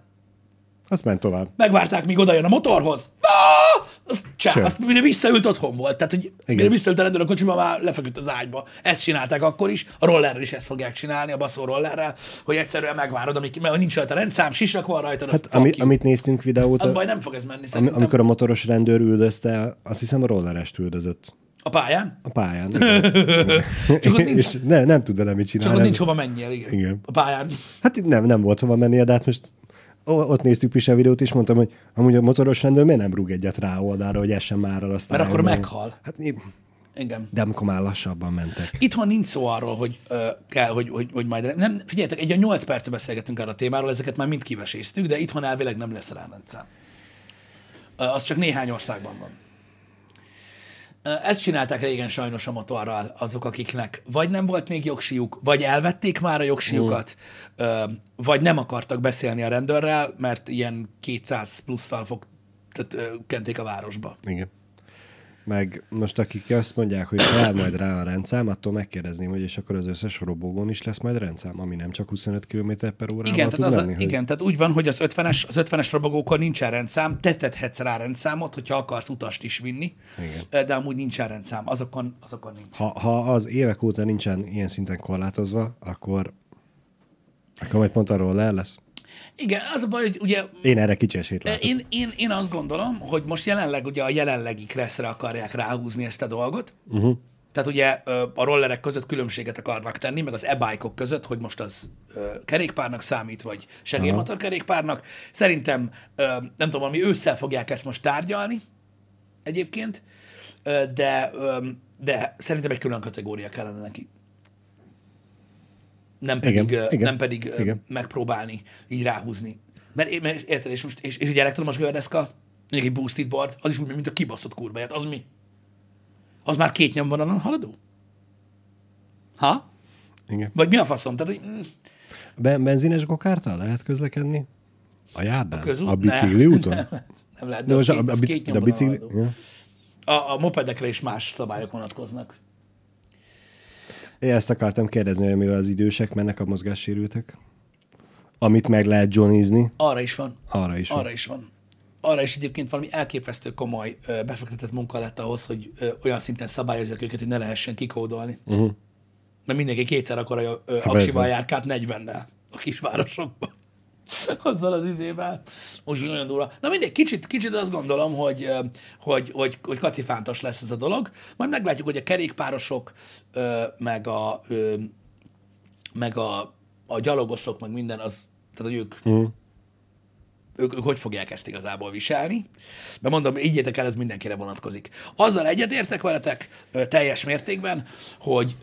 Azt ment tovább. megvárták, míg oda jön a motorhoz. Ah! Azt, csá, Cső. azt mire visszaült, otthon volt. Tehát, hogy mire Igen. visszaült a rendőr a kocsiba, már lefeküdt az ágyba. Ezt csinálták akkor is, a rollerrel is ezt fogják csinálni, a baszó rollerrel, hogy egyszerűen megvárod, amíg, mert nincs rajta rendszám, sisak van rajta, Hát ami, amit néztünk videót, az a- baj nem fog ez menni szerintem. amikor a motoros rendőr üldözte, azt hiszem a rollerest üldözött. A pályán? A pályán. Csak nincs- És ne, nem tud vele mit Csak csinálni. ott nincs hova menjél, igen. Igen. A pályán. Hát nem, nem volt hova mennie, de hát most ott néztük Pisa videót, és mondtam, hogy amúgy a motoros rendőr miért nem rúg egyet rá oldalra, hogy essen már el aztán. Mert akkor meghal. Hát Igen. De amikor már lassabban mentek. Itthon nincs szó arról, hogy ö, kell, hogy, hogy, hogy majd... Nem, figyeljetek, egy a 8 perce beszélgetünk erről a témáról, ezeket már mind kiveséztük, de itthon elvileg nem lesz rá rendszám. Az csak néhány országban van. Ezt csinálták régen sajnos a motorral azok, akiknek vagy nem volt még jogsiuk, vagy elvették már a jogsiukat, ö, vagy nem akartak beszélni a rendőrrel, mert ilyen 200 plusszal fog, tehát, kenték a városba. Igen. Meg most akik azt mondják, hogy kell majd rá a rendszám, attól megkérdezném, hogy és akkor az összes robogón is lesz majd rendszám, ami nem csak 25 km per órával Igen, tehát, az a, menni, hogy- igen, tehát úgy van, hogy az 50-es, az 50-es robogókon nincsen rendszám, te tethetsz rá rendszámot, hogyha akarsz utast is vinni, Igen. de amúgy nincsen rendszám, azokon, azokon nincs. Ha, ha az évek óta nincsen ilyen szinten korlátozva, akkor akkor majd pont a roller lesz. Igen, az a baj, hogy ugye Én erre kicsi esélyt látok. én, én, én azt gondolom, hogy most jelenleg ugye a jelenlegi kresszre akarják ráhúzni ezt a dolgot, uh-huh. Tehát ugye a rollerek között különbséget akarnak tenni, meg az e-bike között, hogy most az kerékpárnak számít, vagy segédmotor kerékpárnak. Szerintem, nem tudom, valami ősszel fogják ezt most tárgyalni egyébként, de, de szerintem egy külön kategória kellene neki. Nem pedig, Igen, ö, igen, nem pedig igen. megpróbálni így ráhúzni. Mert, mert érted, és most és, és egy elektromos gördeszka, még egy boosted board, az is úgy, mint a kibaszott kurva, érted? az mi? Az már két nyomvonalon haladó? Ha? Igen. Vagy mi a faszom? Tehát, hogy, mm, Ben- benzines gokártal lehet közlekedni? A járdán? A, közút? a bicikli Nem. úton? nem lehet, de De az most két, a, a, az bic- két a nyomvonalon bicikli... Ja. A, a mopedekre is más szabályok vonatkoznak. Én ezt akartam kérdezni, hogy mivel az idősek mennek a mozgássérültek. Amit meg lehet johnnizni, Arra is van. arra is. Arra van. is van. Arra is egyébként valami elképesztő komoly befektetett munka lett ahhoz, hogy olyan szinten szabályozzák őket, hogy ne lehessen kikódolni. Uh-huh. Mert mindenki kétszer akkora ö, aksival persze. járkált 40-nel a kisvárosokban. Azzal az izével. Úgyhogy nagyon durva. Na mindegy, kicsit, kicsit azt gondolom, hogy, hogy, hogy, hogy kacifántos lesz ez a dolog. Majd meglátjuk, hogy a kerékpárosok, meg a, meg a, a gyalogosok, meg minden, az, tehát hogy ők, Uh-huh. ők, ők hogy fogják ezt igazából viselni. De mondom, így el, ez mindenkire vonatkozik. Azzal egyetértek veletek teljes mértékben, hogy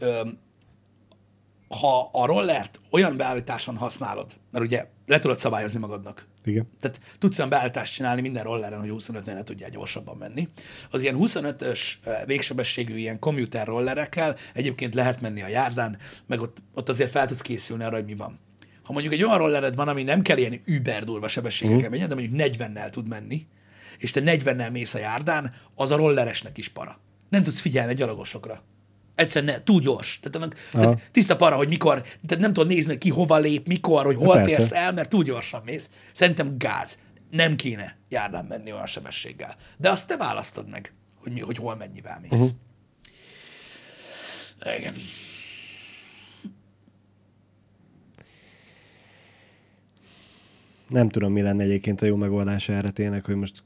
ha a rollert olyan beállításon használod, mert ugye le tudod szabályozni magadnak, Igen. tehát tudsz olyan beállítást csinálni minden rolleren, hogy 25-nél ne tudjál gyorsabban menni. Az ilyen 25-ös ö, végsebességű ilyen commuter rollerekkel egyébként lehet menni a járdán, meg ott, ott azért fel tudsz készülni arra, hogy mi van. Ha mondjuk egy olyan rollered van, ami nem kell ilyen über durva sebességekkel menjen, de mondjuk 40-nel tud menni, és te 40-nel mész a járdán, az a rolleresnek is para. Nem tudsz figyelni a gyalogosokra. Egyszerűen ne, túl gyors. Tehát, annak, tehát tiszta para, hogy mikor, tehát nem tudod nézni, ki hova lép, mikor, hogy hol persze. férsz el, mert túl gyorsan mész. Szerintem gáz. Nem kéne járdán menni olyan sebességgel. De azt te választod meg, hogy, mi, hogy hol mennyivel mész. Uh-huh. Igen. Nem tudom, mi lenne egyébként a jó megoldás erre tényleg, hogy most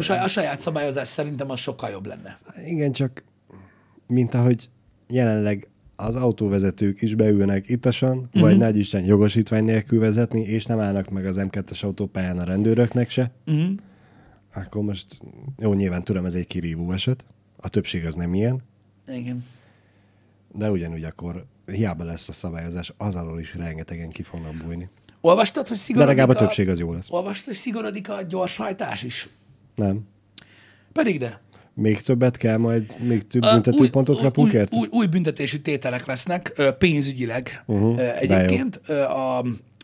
saj- a saját szabályozás szerintem az sokkal jobb lenne. igen, csak mint ahogy jelenleg az autóvezetők is beülnek ittasan, Mhm. uh-huh. vagy nagy Isten jogosítvány nélkül vezetni, és nem állnak meg az M2-es autópályán a rendőröknek se, Uh-huh. akkor most jó, nyilván tudom, ez egy kirívó eset, a többség az nem ilyen, Igen. de ugyanúgy akkor hiába lesz a szabályozás, az alól is rengetegen ki fognak bújni. Olvastad, hogy De szigorodik legalább a a... többség az jó lesz. Olvastad, hogy szigorodik a gyorshajtás is? Nem. Pedig de. Még többet kell majd, még több büntetőpontot új, kapunk új, érte? új, új büntetési tételek lesznek, pénzügyileg Uh-huh, uh, egyébként. A,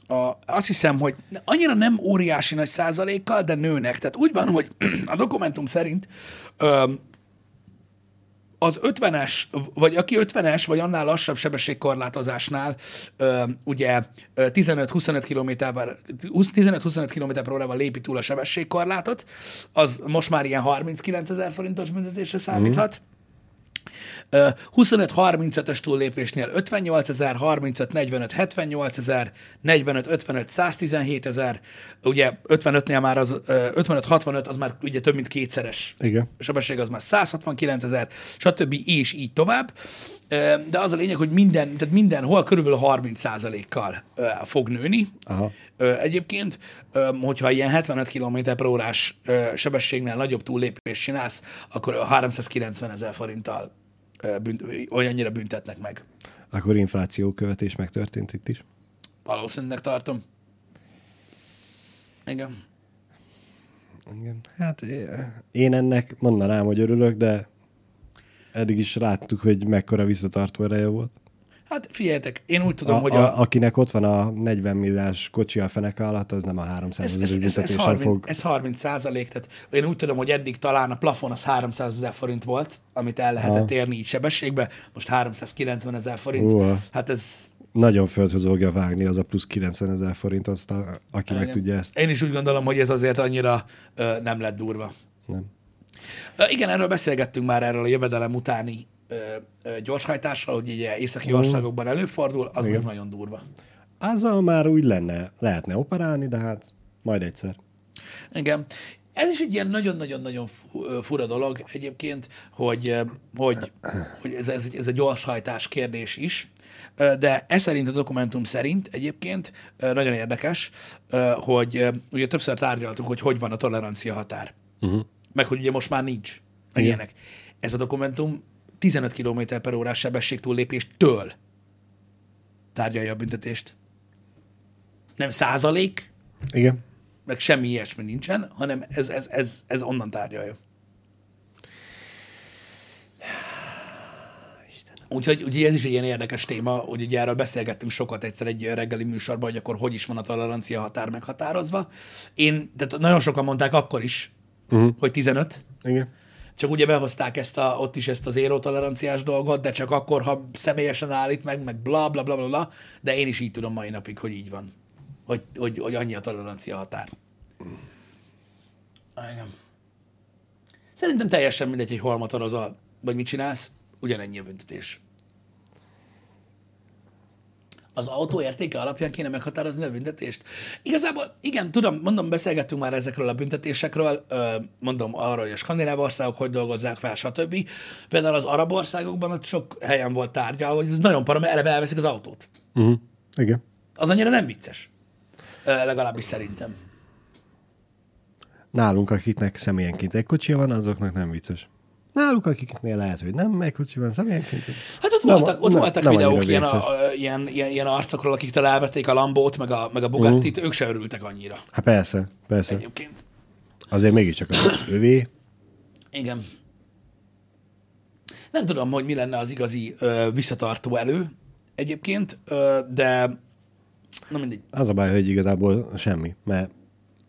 a, azt hiszem, hogy annyira nem óriási nagy százalékkal, de nőnek. Tehát úgy van, hogy a dokumentum szerint az 50-es, vagy aki 50-es, vagy annál lassabb sebességkorlátozásnál ö, ugye ö, 15-25 km 15-25 km per órával lépi túl a sebességkorlátot, az most már ilyen 39 ezer forintos büntetésre számíthat. Ö, 25-35-ös túllépésnél 58 ezer, 35-45 78 ezer, 45-55 117 ezer, ugye 55-nél már az, ö, 55-65 az már ugye több mint kétszeres Igen. a sebesség az már 169 ezer, stb. és így tovább. De az a lényeg, hogy minden, tehát mindenhol körülbelül 30 kal fog nőni. Aha. Egyébként, hogyha ilyen 75 km per órás sebességnél nagyobb túllépést csinálsz, akkor 390 ezer forinttal bünt, olyannyira büntetnek meg. Akkor infláció követés megtörtént itt is. Valószínűleg tartom. Igen. Igen. Hát én ennek mondanám, hogy örülök, de eddig is láttuk, hogy mekkora visszatartó ereje volt. Hát figyeljetek, én úgy tudom, A, hogy a, a, akinek ott van a 40 milliás kocsi a feneke alatt, az nem a 300 ez, ez, ezer ez, ez, büntetésen 30, fog. ez 30 százalék, tehát én úgy tudom, hogy eddig talán a plafon az 300 ezer forint volt, amit el lehetett Ha. érni így sebességbe, most 390 ezer forint. Uha. Hát ez Nagyon földhöz fogja vágni az a plusz 90 ezer forint, azt a, aki meg Igen. tudja ezt. Én is úgy gondolom, hogy ez azért annyira ö, nem lett durva. Nem. Igen, erről beszélgettünk már erről a jövedelem utáni ö, ö, gyorshajtással, hogy ugye északi országokban előfordul, az Igen. nagyon durva. Azzal már úgy lenne, lehetne operálni, de hát majd egyszer. Igen. Ez is egy ilyen nagyon-nagyon-nagyon fura dolog egyébként, hogy, hogy, hogy ez, ez, ez a gyorshajtás kérdés is, de ez szerint a dokumentum szerint egyébként nagyon érdekes, hogy ugye többször tárgyaltuk, hogy hogy van a tolerancia határ. Uh-huh. Meg hogy ugye most már nincs. Meg ilyenek. Ez a dokumentum 15 km per órás sebességtúllépéstől tárgyalja a büntetést. Nem százalék, Igen. meg semmi ilyesmi nincsen, hanem ez, ez, ez, ez onnan tárgyalja. Úgyhogy ugye ez is egy ilyen érdekes téma, hogy ugye erről beszélgettünk sokat egyszer egy reggeli műsorban, hogy akkor hogy is van a tolerancia határ meghatározva. Én, tehát nagyon sokan mondták akkor is, uh-huh. hogy 15, Igen. csak ugye behozták ezt a, ott is ezt az éró toleranciás dolgot, de csak akkor, ha személyesen állít meg, meg bla bla bla bla, bla de én is így tudom mai napig, hogy így van. Hogy, hogy, hogy annyi a tolerancia határ. Igen. Szerintem teljesen mindegy, hogy hol motorozol, vagy mit csinálsz, ugyanennyi a büntetés. Az autó értéke alapján kéne meghatározni a büntetést? Igazából, igen, tudom, mondom, beszélgettünk már ezekről a büntetésekről, mondom arról, hogy a skandináv országok hogy dolgozzák fel, stb. Például az arab országokban ott sok helyen volt tárgyalva, hogy ez nagyon para, mert eleve elveszik az autót. Uh-huh. Igen. Az annyira nem vicces. Legalábbis szerintem. Nálunk, akiknek személyenként egy kocsia van, azoknak nem vicces. Náluk, akiknél lehet, hogy nem van személyenként. Hát ott Nem, voltak, ott nem- voltak nem videók ilyen, a, ilyen, ilyen, ilyen arcokról, akiktől elvették a Lambót, meg a, meg a Bugattit, ők se örültek annyira. Hát persze, persze. Egyébként. Azért mégiscsak az övé. Igen. Nem tudom, hogy mi lenne az igazi ö, visszatartó elő egyébként, ö, de na mindegy. Az a baj, hogy igazából semmi, mert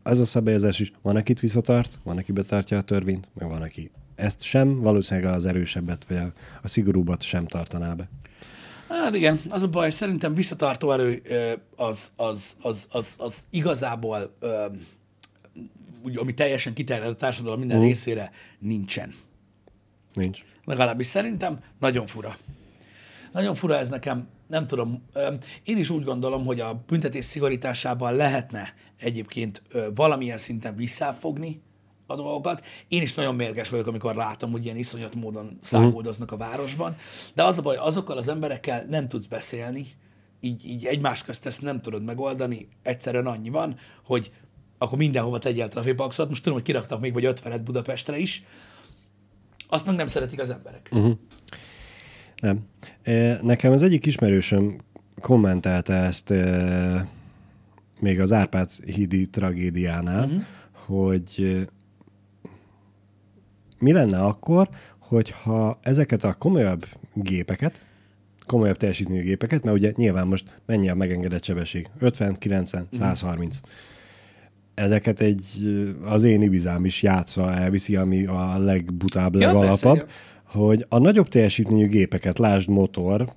az a szabályozás is, van, akit visszatart, van, aki betartja a törvényt, meg van, aki ezt sem, valószínűleg az erősebbet, vagy a, a szigorúbbat sem tartaná be. Hát igen, az a baj, szerintem visszatartó erő az, az, az, az, az igazából, úgy, ami teljesen kiterjed a társadalom minden Mhm. részére, nincsen. Nincs. Legalábbis szerintem nagyon fura. Nagyon fura ez nekem, nem tudom. Én is úgy gondolom, hogy a büntetés szigorításával lehetne egyébként valamilyen szinten visszafogni a dolgokat. Én is nagyon mérges vagyok, amikor látom, hogy ilyen iszonyat módon száguldoznak a városban. De az a baj, azokkal az emberekkel nem tudsz beszélni, így, így egymás közt ezt nem tudod megoldani. Egyszerűen annyi van, hogy akkor mindenhova tegyél trafipaxot. Most tudom, hogy kiraktak még vagy 50 Budapestre is. Azt meg nem szeretik az emberek. Uh-huh. Nem. E, Nekem az egyik ismerősöm kommentelte ezt e, még az Árpád hídi tragédiánál, uh-huh. hogy mi lenne akkor, hogyha ezeket a komolyabb gépeket, komolyabb teljesítményű gépeket, mert ugye nyilván most mennyi a megengedett sebesség? 50, 90, 130. Ezeket egy, az én Ibizám is játszva elviszi, ami a legbutább, Ja, legalapabb, persze, hogy a nagyobb teljesítményű gépeket, lásd motor,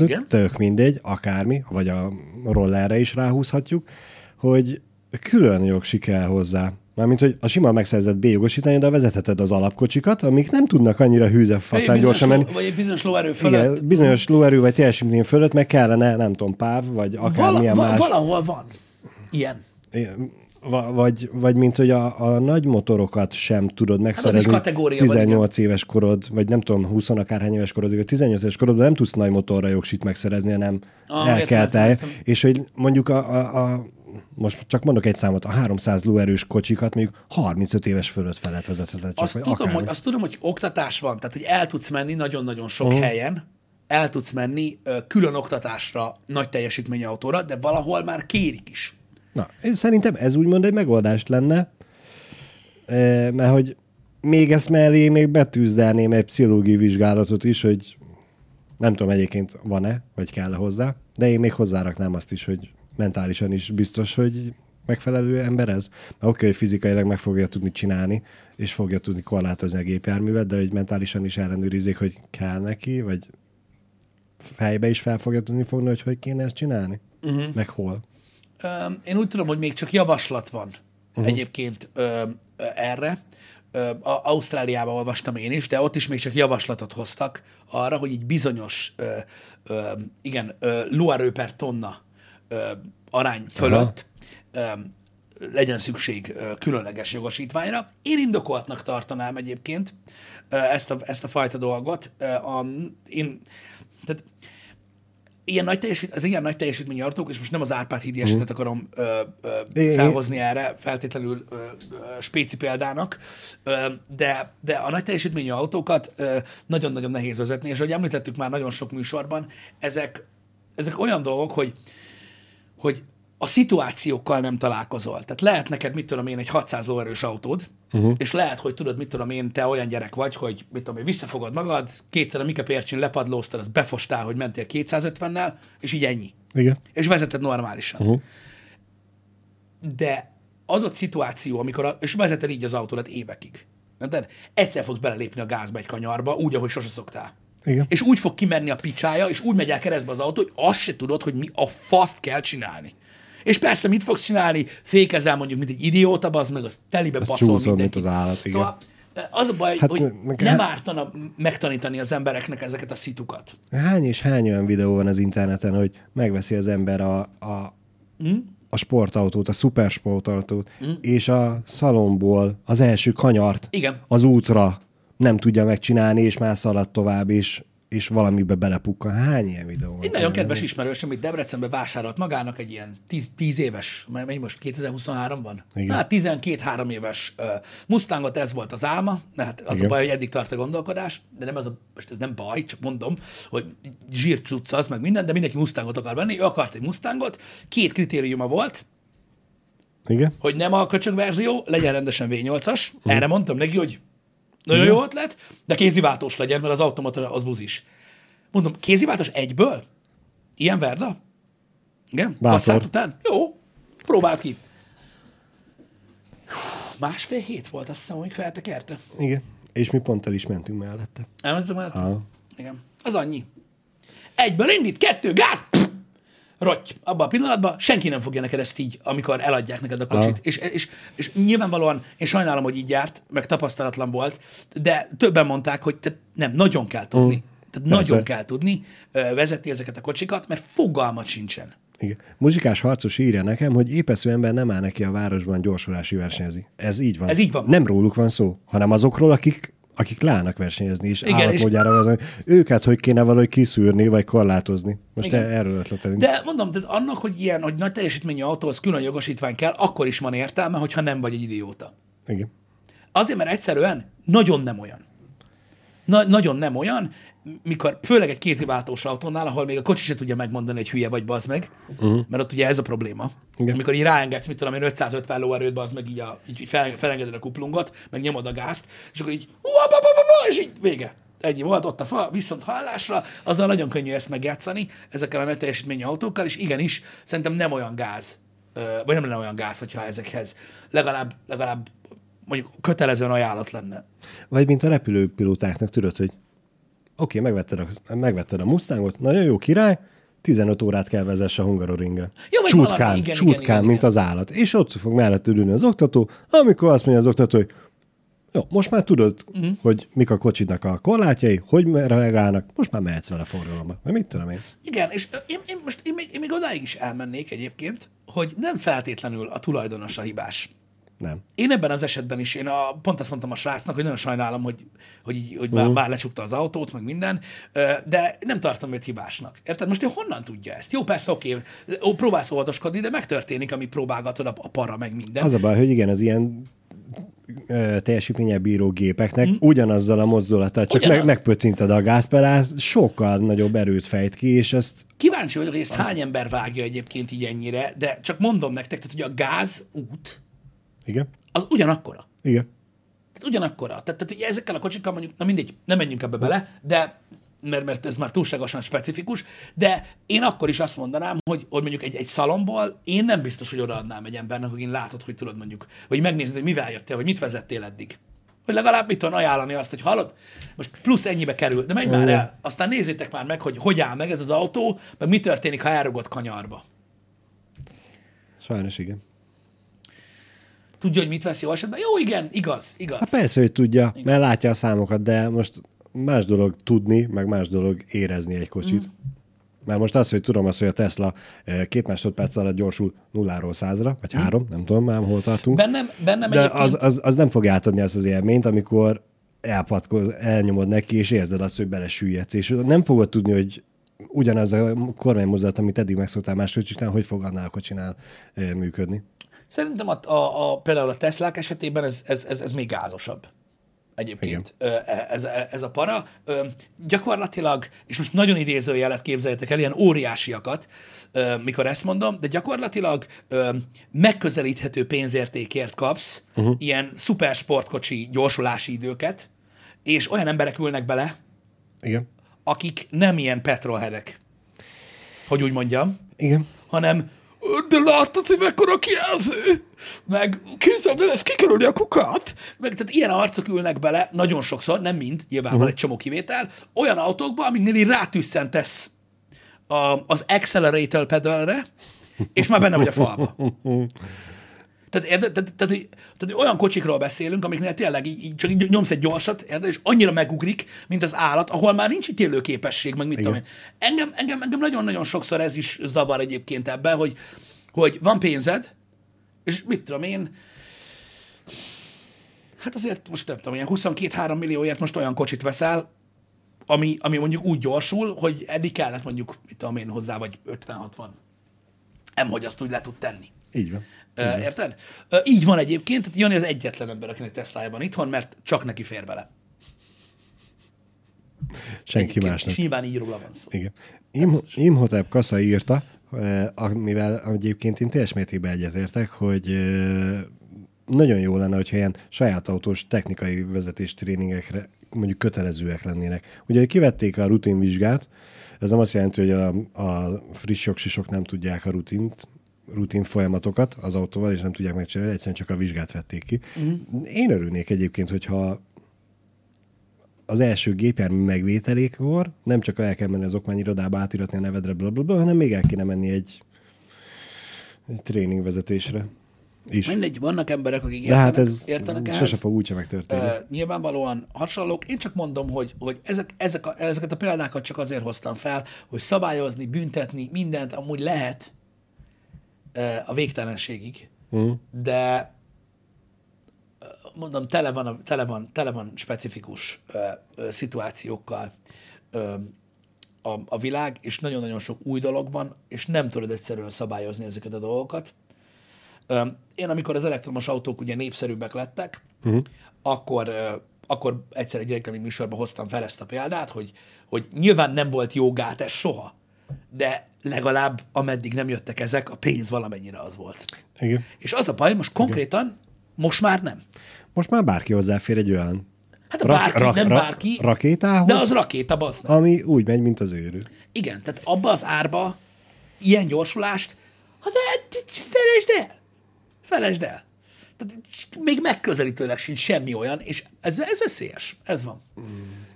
igen. tök mindegy, akármi, vagy a rollerre is ráhúzhatjuk, hogy külön jogsi kell hozzá. Mármint, hogy a sima megszerzett B-jogosítani, de vezetheted az alapkocsikat, amik nem tudnak annyira hűde faszán gyorsan menni. Vagy egy bizonyos lóerő fölött. Igen, bizonyos lóerő vagy teljesítmény fölött meg kellene, nem tudom, páv, vagy akármilyen Vala, más. va, valahol van ilyen. Va- vagy, vagy mint hogy a, a nagy motorokat sem tudod megszerezni. Hát kategória van, 18 éves korod, vagy nem tudom, 20 akárhány éves korod, 18 éves korodban nem tudsz nagy motorra jogsit megszerezni, hanem Ah, el kell. És hogy mondjuk a, a, a most csak mondok egy számot, a 300 lóerős kocsikat mondjuk 35 éves fölött felett vezethetett csak, Azt tudom, akár. hogy, azt tudom, hogy oktatás van, tehát hogy el tudsz menni nagyon-nagyon sok uh-huh. helyen, el tudsz menni külön oktatásra, nagy teljesítményű autóra, de valahol már kérik is. Na, én szerintem ez úgymond egy megoldást lenne, eh, mert hogy még ezt mellé még betűzdelném egy pszichológiai vizsgálatot is, hogy nem tudom egyébként van-e, vagy kell -e hozzá, de én még hozzáraknám azt is, hogy mentálisan is biztos, hogy megfelelő ember ez. Mert oké, hogy fizikailag meg fogja tudni csinálni, és fogja tudni korlátozni a gépjárművet, de hogy mentálisan is ellenőrizzék, hogy kell neki, vagy fejbe is fel fogja tudni fogni, hogy hogy kéne ezt csinálni, uh-huh. meg hol. Öm, Én úgy tudom, hogy még csak javaslat van uh-huh. egyébként ö, erre. A- Ausztráliában olvastam én is, de ott is még csak javaslatot hoztak arra, hogy egy bizonyos ö, ö, igen, lóerő per tonna arány fölött ö, legyen szükség különleges jogosítványra. Én indokoltnak tartanám egyébként ezt a, ezt a fajta dolgot. A, én, tehát ilyen nagy teljesít, az ilyen nagy teljesítményű autók, és most nem az Árpád hídi esetet akarom ö, ö, felhozni erre feltétlenül ö, ö, spéci példának, ö, de, de a nagy teljesítményű autókat ö, nagyon-nagyon nehéz vezetni, és ahogy említettük már nagyon sok műsorban, ezek, ezek olyan dolgok, hogy, hogy a szituációkkal nem találkozol. Tehát lehet neked, mit tudom én, egy 600 lóerős autód, uh-huh. és lehet, hogy tudod, mit tudom én, te olyan gyerek vagy, hogy mit tudom én, visszafogod magad, kétszer a Mika Pércsin lepadlóztad, azt befostál, hogy mentél 250-nel, és így ennyi. Igen. És vezeted normálisan. Uh-huh. De adott szituáció, amikor, a, és vezeted így az autódat évekig. De egyszer fogsz belelépni a gázba egy kanyarba, úgy, ahogy sose szoktál. Igen. És úgy fog kimenni a picsája, és úgy megy el keresztbe az autó, hogy azt se tudod, hogy mi a faszt kell csinálni. És persze, mit fogsz csinálni? Fékezel mondjuk, mint egy idióta, az meg az telibe Az baszol csúszol, mindenkit. mint az állat, igen. Szóval az a baj, Hát hogy meg- nem hát- ártana megtanítani az embereknek ezeket a szitukat. Hány és hány olyan videó van az interneten, hogy megveszi az ember a, a, Hm? a sportautót, a szupersportautót, és a szalomból az első kanyart Igen. az útra nem tudja megcsinálni, és már szalad tovább, és, és valamibe belepukkan. Hány ilyen videó van? Egy nagyon kedves ismerősöm, amit Debrecenbe vásárolt magának egy ilyen 10, 10 éves, mennyi most 2023 van? Igen. Hát 12-3 éves uh, Mustangot ez volt az álma, mert hát az Igen. a baj, hogy eddig tart a gondolkodás, de nem az a, most ez nem baj, csak mondom, hogy zsírcucc az, meg minden, de mindenki Mustangot akar venni, ő akart egy Mustangot, két kritériuma volt, Igen? hogy nem a köcsög verzió, legyen rendesen V8-as, erre mondtam neki, hogy nagyon jó ötlet, de kéziváltós legyen, mert az automata az buzis. Mondom, kéziváltós egyből? Ilyen verda? Igen? Bátor. Passzát után? Jó, próbáld ki. Másfél hét volt, azt hiszem, hogy feltekerte. Igen. És mi pont el is mentünk mellette. Elmentünk már? Ha. Igen. Az annyi. Egyből indít, kettő, gáz! Pff! Rotty. Abban a pillanatban senki nem fogja neked ezt így, amikor eladják neked a kocsit. Aha. És, és, és nyilvánvalóan én sajnálom, hogy így járt, meg tapasztalatlan volt, de többen mondták, hogy te nem, nagyon kell tudni. Mm. Tehát Persze. nagyon kell tudni ö, vezetni ezeket a kocsikat, mert fogalmat sincsen. Igen. Muzsikás harcos írja nekem, hogy épeszű ember nem áll neki a városban gyorsulási versenyezni. Ez így van. Ez így van. Nem róluk van szó, hanem azokról, akik akik leállnak versenyezni, és Igen, Igen, és- állatmódjára vezetni. Őket hogy kéne valahogy kiszűrni, vagy korlátozni. Most Igen. te erről ötletelünk. De mondom, tehát annak, hogy ilyen, hogy nagy teljesítményű autóhoz külön jogosítvány kell, akkor is van értelme, hogyha nem vagy egy idióta. Igen. Azért, mert egyszerűen nagyon nem olyan. Na, nagyon nem olyan, mikor főleg egy kéziváltós autónál, ahol még a kocsi se tudja megmondani, hogy hülye vagy, bazd meg, uh-huh. mert ott ugye ez a probléma. Igen. Amikor így ráengedsz, mit tudom én, 550 lóerőt, bazd meg így, a, így fel, felengeded a kuplungot, meg nyomod a gázt, és akkor így, és így vége. Ennyi volt ott a fa, viszont hallásra, azzal nagyon könnyű ezt megjátszani, ezekkel a nagy teljesítményű autókkal, és igenis, szerintem nem olyan gáz, vagy nem lenne olyan gáz, hogyha ezekhez legalább, legalább mondjuk kötelezően ajánlat lenne. Vagy mint a repülőpilótáknak, tudod, hogy oké, megvetted, a, megvetted a Mustangot, nagyon jó király, 15 órát kell vezesse a Hungaroringen. Jó, vagy valami, Csútkán, igen, csútkán, igen, igen, mint igen. az állat. És ott fog mellett ülni az oktató, amikor azt mondja az oktató, hogy jó, most már tudod, uh-huh. hogy mik a kocsidnak a korlátjai, hogy reagálnak, most már mehetsz vele forgalomba. Vagy mit tudom én? Igen, és én, én most én még, én még odáig is elmennék egyébként, hogy nem feltétlenül a tulajdonos a hibás. Nem. Én ebben az esetben is, én a, pont azt mondtam a srácnak, hogy nagyon sajnálom, hogy, hogy, így, hogy már, már lecsukta az autót, meg minden, de nem tartom őt hibásnak. Érted? Most ő honnan tudja ezt? Jó, persze, oké, ó, próbálsz óvatoskodni, de megtörténik, ami próbálgatod a, a para, meg minden. Az a baj, hogy igen, az ilyen teljesítménye bíró gépeknek mm. ugyanazzal a mozdulattal, csak. Ugyanaz. meg, megpöcinted a gázpedált, sokkal nagyobb erőt fejt ki, és ezt Kíváncsi vagyok, hogy ezt hány ember vágja egyébként így ennyire, de csak mondom nektek, tehát, hogy a gázút igen, az ugyanakkora. igen. Tehát ugyanakkora. Tehát, tehát ugye ezekkel a kocsikkal mondjuk, na mindegy, nem menjünk ebbe bele, de mert, mert ez már túlságosan specifikus, de én akkor is azt mondanám, hogy, hogy mondjuk egy, egy szalomból én nem biztos, hogy odaadnám egy embernek, hogy én látod, hogy tudod mondjuk, vagy megnézed, hogy mivel jöttél, vagy mit vezettél eddig. Hogy legalább mit tudom ajánlani azt, hogy hallod, most plusz ennyibe kerül, de menj már el, aztán nézzétek már meg, hogy hogy áll meg ez az autó, meg mi történik, ha elrugott kanyarba. Sajnos igen. Tudja, hogy mit vesz jó esetben? Jó, igen, igaz, igaz. Hát persze, hogy tudja, mert látja a számokat, de most más dolog tudni, meg más dolog érezni egy kocsit. Mm. Mert most az, hogy tudom azt, hogy a Tesla eh, két másodperc alatt gyorsul nulláról százra, vagy három, nem tudom már hol tartunk. Bennem, bennem De egyébként... az, az, az nem fog átadni azt az élményt, amikor elpatkoz, elnyomod neki, és érzed azt, hogy belesüllyedsz. És nem fogod tudni, hogy ugyanaz a kormánymozdulat, amit eddig megszoktál más kocsiknál, hogy fog annál a kocsinál eh, működni. Szerintem a, a, a, például a Teslák esetében ez, ez, ez, ez még gázosabb. Egyébként Ö, ez, ez a para. Gyakorlatilag, és most nagyon idézőjelet képzeljetek el, ilyen óriásiakat, mikor ezt mondom, de gyakorlatilag megközelíthető pénzértékért kapsz uh-huh. ilyen szupersportkocsi gyorsulási időket, és olyan emberek ülnek bele, Igen. akik nem ilyen petrolhedek, hogy úgy mondjam, Igen. hanem de láttad, hogy mekkora kijelző? Meg képzeld el, ez kikerülni a kukát? Meg tehát ilyen arcok ülnek bele, nagyon sokszor, nem mind, nyilván uh-huh. van egy csomó kivétel, olyan autókba, amiknél így rátűsszentesz a, az accelerator pedalre, és már benne vagy a falba. Tehát, érted? Tehát, tehát, tehát, tehát olyan kocsikról beszélünk, amiknél tényleg így, így csak így nyomsz egy gyorsat, érted? és annyira megugrik, mint az állat, ahol már nincs ítélő képesség, meg mit tudom én. Engem, engem, engem nagyon-nagyon sokszor ez is zavar egyébként ebben, hogy, hogy van pénzed, és mit tudom én, hát azért most nem tudom, ilyen 22-3 millióért most olyan kocsit veszel, ami, ami mondjuk úgy gyorsul, hogy eddig kellett mondjuk, mit tudom én hozzá, vagy 50-60. Nem, hogy azt úgy le tud tenni. Így van. Uh, érted? Így van egyébként, tehát Jani az egyetlen ember, akinek Teslája van itthon, mert csak neki fér bele. Senki Egyébként, másnak. Nyilván így róla van szó. Igen. Im, Imhotep Kassa írta, amivel egyébként én teljes mértékben egyetértek, hogy nagyon jó lenne, hogyha ilyen saját autós technikai vezetés tréningekre mondjuk kötelezőek lennének. Ugye kivették a rutinvizsgát, ez nem azt jelenti, hogy a, a friss jogsisok nem tudják a rutint, rutin folyamatokat az autóval, és nem tudják megcsinálni, egyszerűen csak a vizsgát vették ki. Mm. Én örülnék egyébként, hogyha az első gépjármű megvételékor nem csak el kell menni az okmányirodába átiratni a nevedre, blablabla, hanem még el kéne menni egy, egy tréningvezetésre is. Mindegy, vannak emberek, akik De értenek, hát ez értenek ehhez. sose fog úgyse megtörténni. Uh, nyilvánvalóan hasonlók. Én csak mondom, hogy, hogy ezek, ezek a, ezeket a példákat csak azért hoztam fel, hogy szabályozni, büntetni, mindent amúgy lehet a végtelenségig, Mm. de mondom, tele van, a- tele van, tele van specifikus uh, uh, szituációkkal uh, a, a világ, és nagyon-nagyon sok új dolog van, és nem tudod egyszerűen szabályozni ezeket a dolgokat. Öm, Én, amikor az elektromos autók ugye népszerűbbek lettek, uh-huh. akkor, ö, akkor egyszer egy reggeli műsorban hoztam fel ezt a példát, hogy, hogy nyilván nem volt jó gát ez soha, de legalább ameddig nem jöttek ezek, a pénz valamennyire az volt. Igen. És az a baj, most konkrétan, most már nem. Most már bárki hozzáfér egy olyan Hát a bárki, nem bárki, rakétához, de az rakéta, meg. ami úgy megy, mint az őrű. Igen, tehát abba az árba ilyen gyorsulást, hát felejtsd el. Felejtsd el. Tehát még megközelítőleg sincs semmi olyan, és ez, ez veszélyes. Ez van. Mm.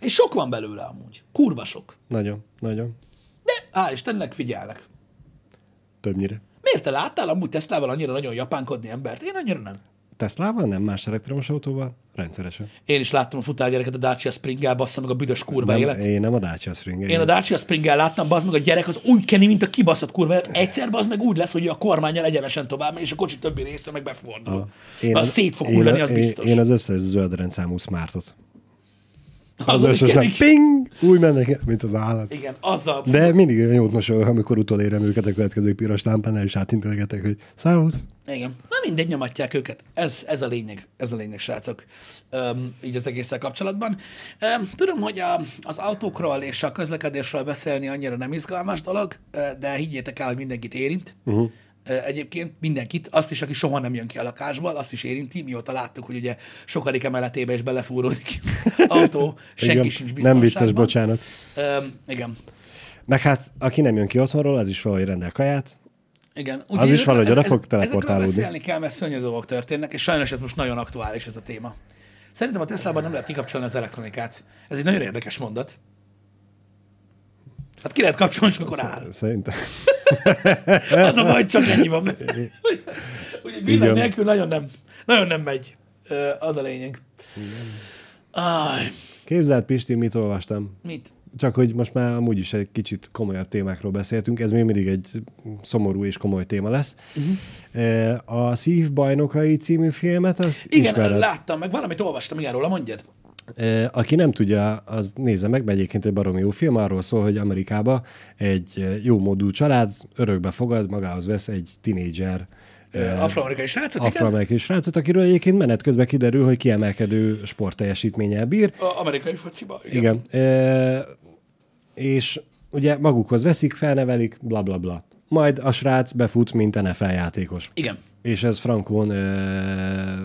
És sok van belőle amúgy. Kurva sok. Nagyon, nagyon. De hál' Istennek figyelnek. Többnyire. Miért te láttál amúgy Teslával annyira nagyon japánkodni embert? Én annyira nem. Teslával, nem más elektromos autóval, rendszeresen. Én is láttam a futárgyereket a Dacia Springgel, bassza meg a büdös kurva Nem, élet. én nem a Dacia Spring. Én a Dacia Springgel láttam, bazd meg a gyerek az úgy keni, mint a kibaszott kurva élet. Egyszer bazd meg úgy lesz, hogy a kormányjal egyenesen tovább és a kocsi többi része meg befordul. Én az, szét fog hullani, az én, biztos. Én az összes zöld rendszámú smartot. Az összesen ping, úgy mennek, mint az állat. Igen, azzal. De mindig olyan jót mosolyog, amikor utolérem őket a következő piros lámpánál, és átintegetek, hogy szávusz. Igen. Na mindegy, nyomatják őket. Ez, ez a lényeg, ez a lényeg, srácok. Üm, így az egésszel kapcsolatban. Üm, tudom, hogy a, az autókról és a közlekedésről beszélni annyira nem izgalmas dolog, de higgyétek el, hogy mindenkit érint. Uh-huh. Egyébként mindenkit, azt is, aki soha nem jön ki a lakásból, azt is érinti, mióta láttuk, hogy ugye sokadik emeletébe is belefúródik autó, senki Igen, sincs biztonságban. Nem vicces, bocsánat. Üm, igen. Meg hát, aki nem jön ki otthonról, az is valahogy rendel kaját. Igen. Az is valahogy oda ez- fog ez- teleportálódni. Ezekről beszélni kell, mert szörnyű dolgok történnek, és sajnos ez most nagyon aktuális ez a téma. Szerintem a Teslában nem lehet kikapcsolni az elektronikát. Ez egy nagyon érdekes mondat. Hát ki lehet kapcsolni, csak akkor áll. Szerintem. Az a baj, csak ennyi van. Ugye villany nélkül nagyon nem, nagyon nem megy. Az a lényeg. Aj, Képzeld, Pisti, mit olvastam? mit? Csak hogy most már amúgy is egy kicsit komolyabb témákról beszéltünk, ez még mindig egy szomorú és komoly téma lesz. Uh-huh. A Szív bajnokai című filmet, azt Igen, ismered? láttam, meg valamit olvastam, igen, róla mondjad. Aki nem tudja, az nézze meg, mert egyébként egy baromi jó film, arról szól, hogy Amerikába egy jó módú család örökbe fogad, magához vesz egy tinédzser Afroamerikai srácot, afroamerikai srácot, akiről egyébként menet közben kiderül, hogy kiemelkedő sportteljesítménnyel bír. A amerikai fociba. Igen. Igen. E, és ugye magukhoz veszik, felnevelik, bla bla bla. Majd a srác befut, mint NFL játékos. Igen. És ez Frankon e,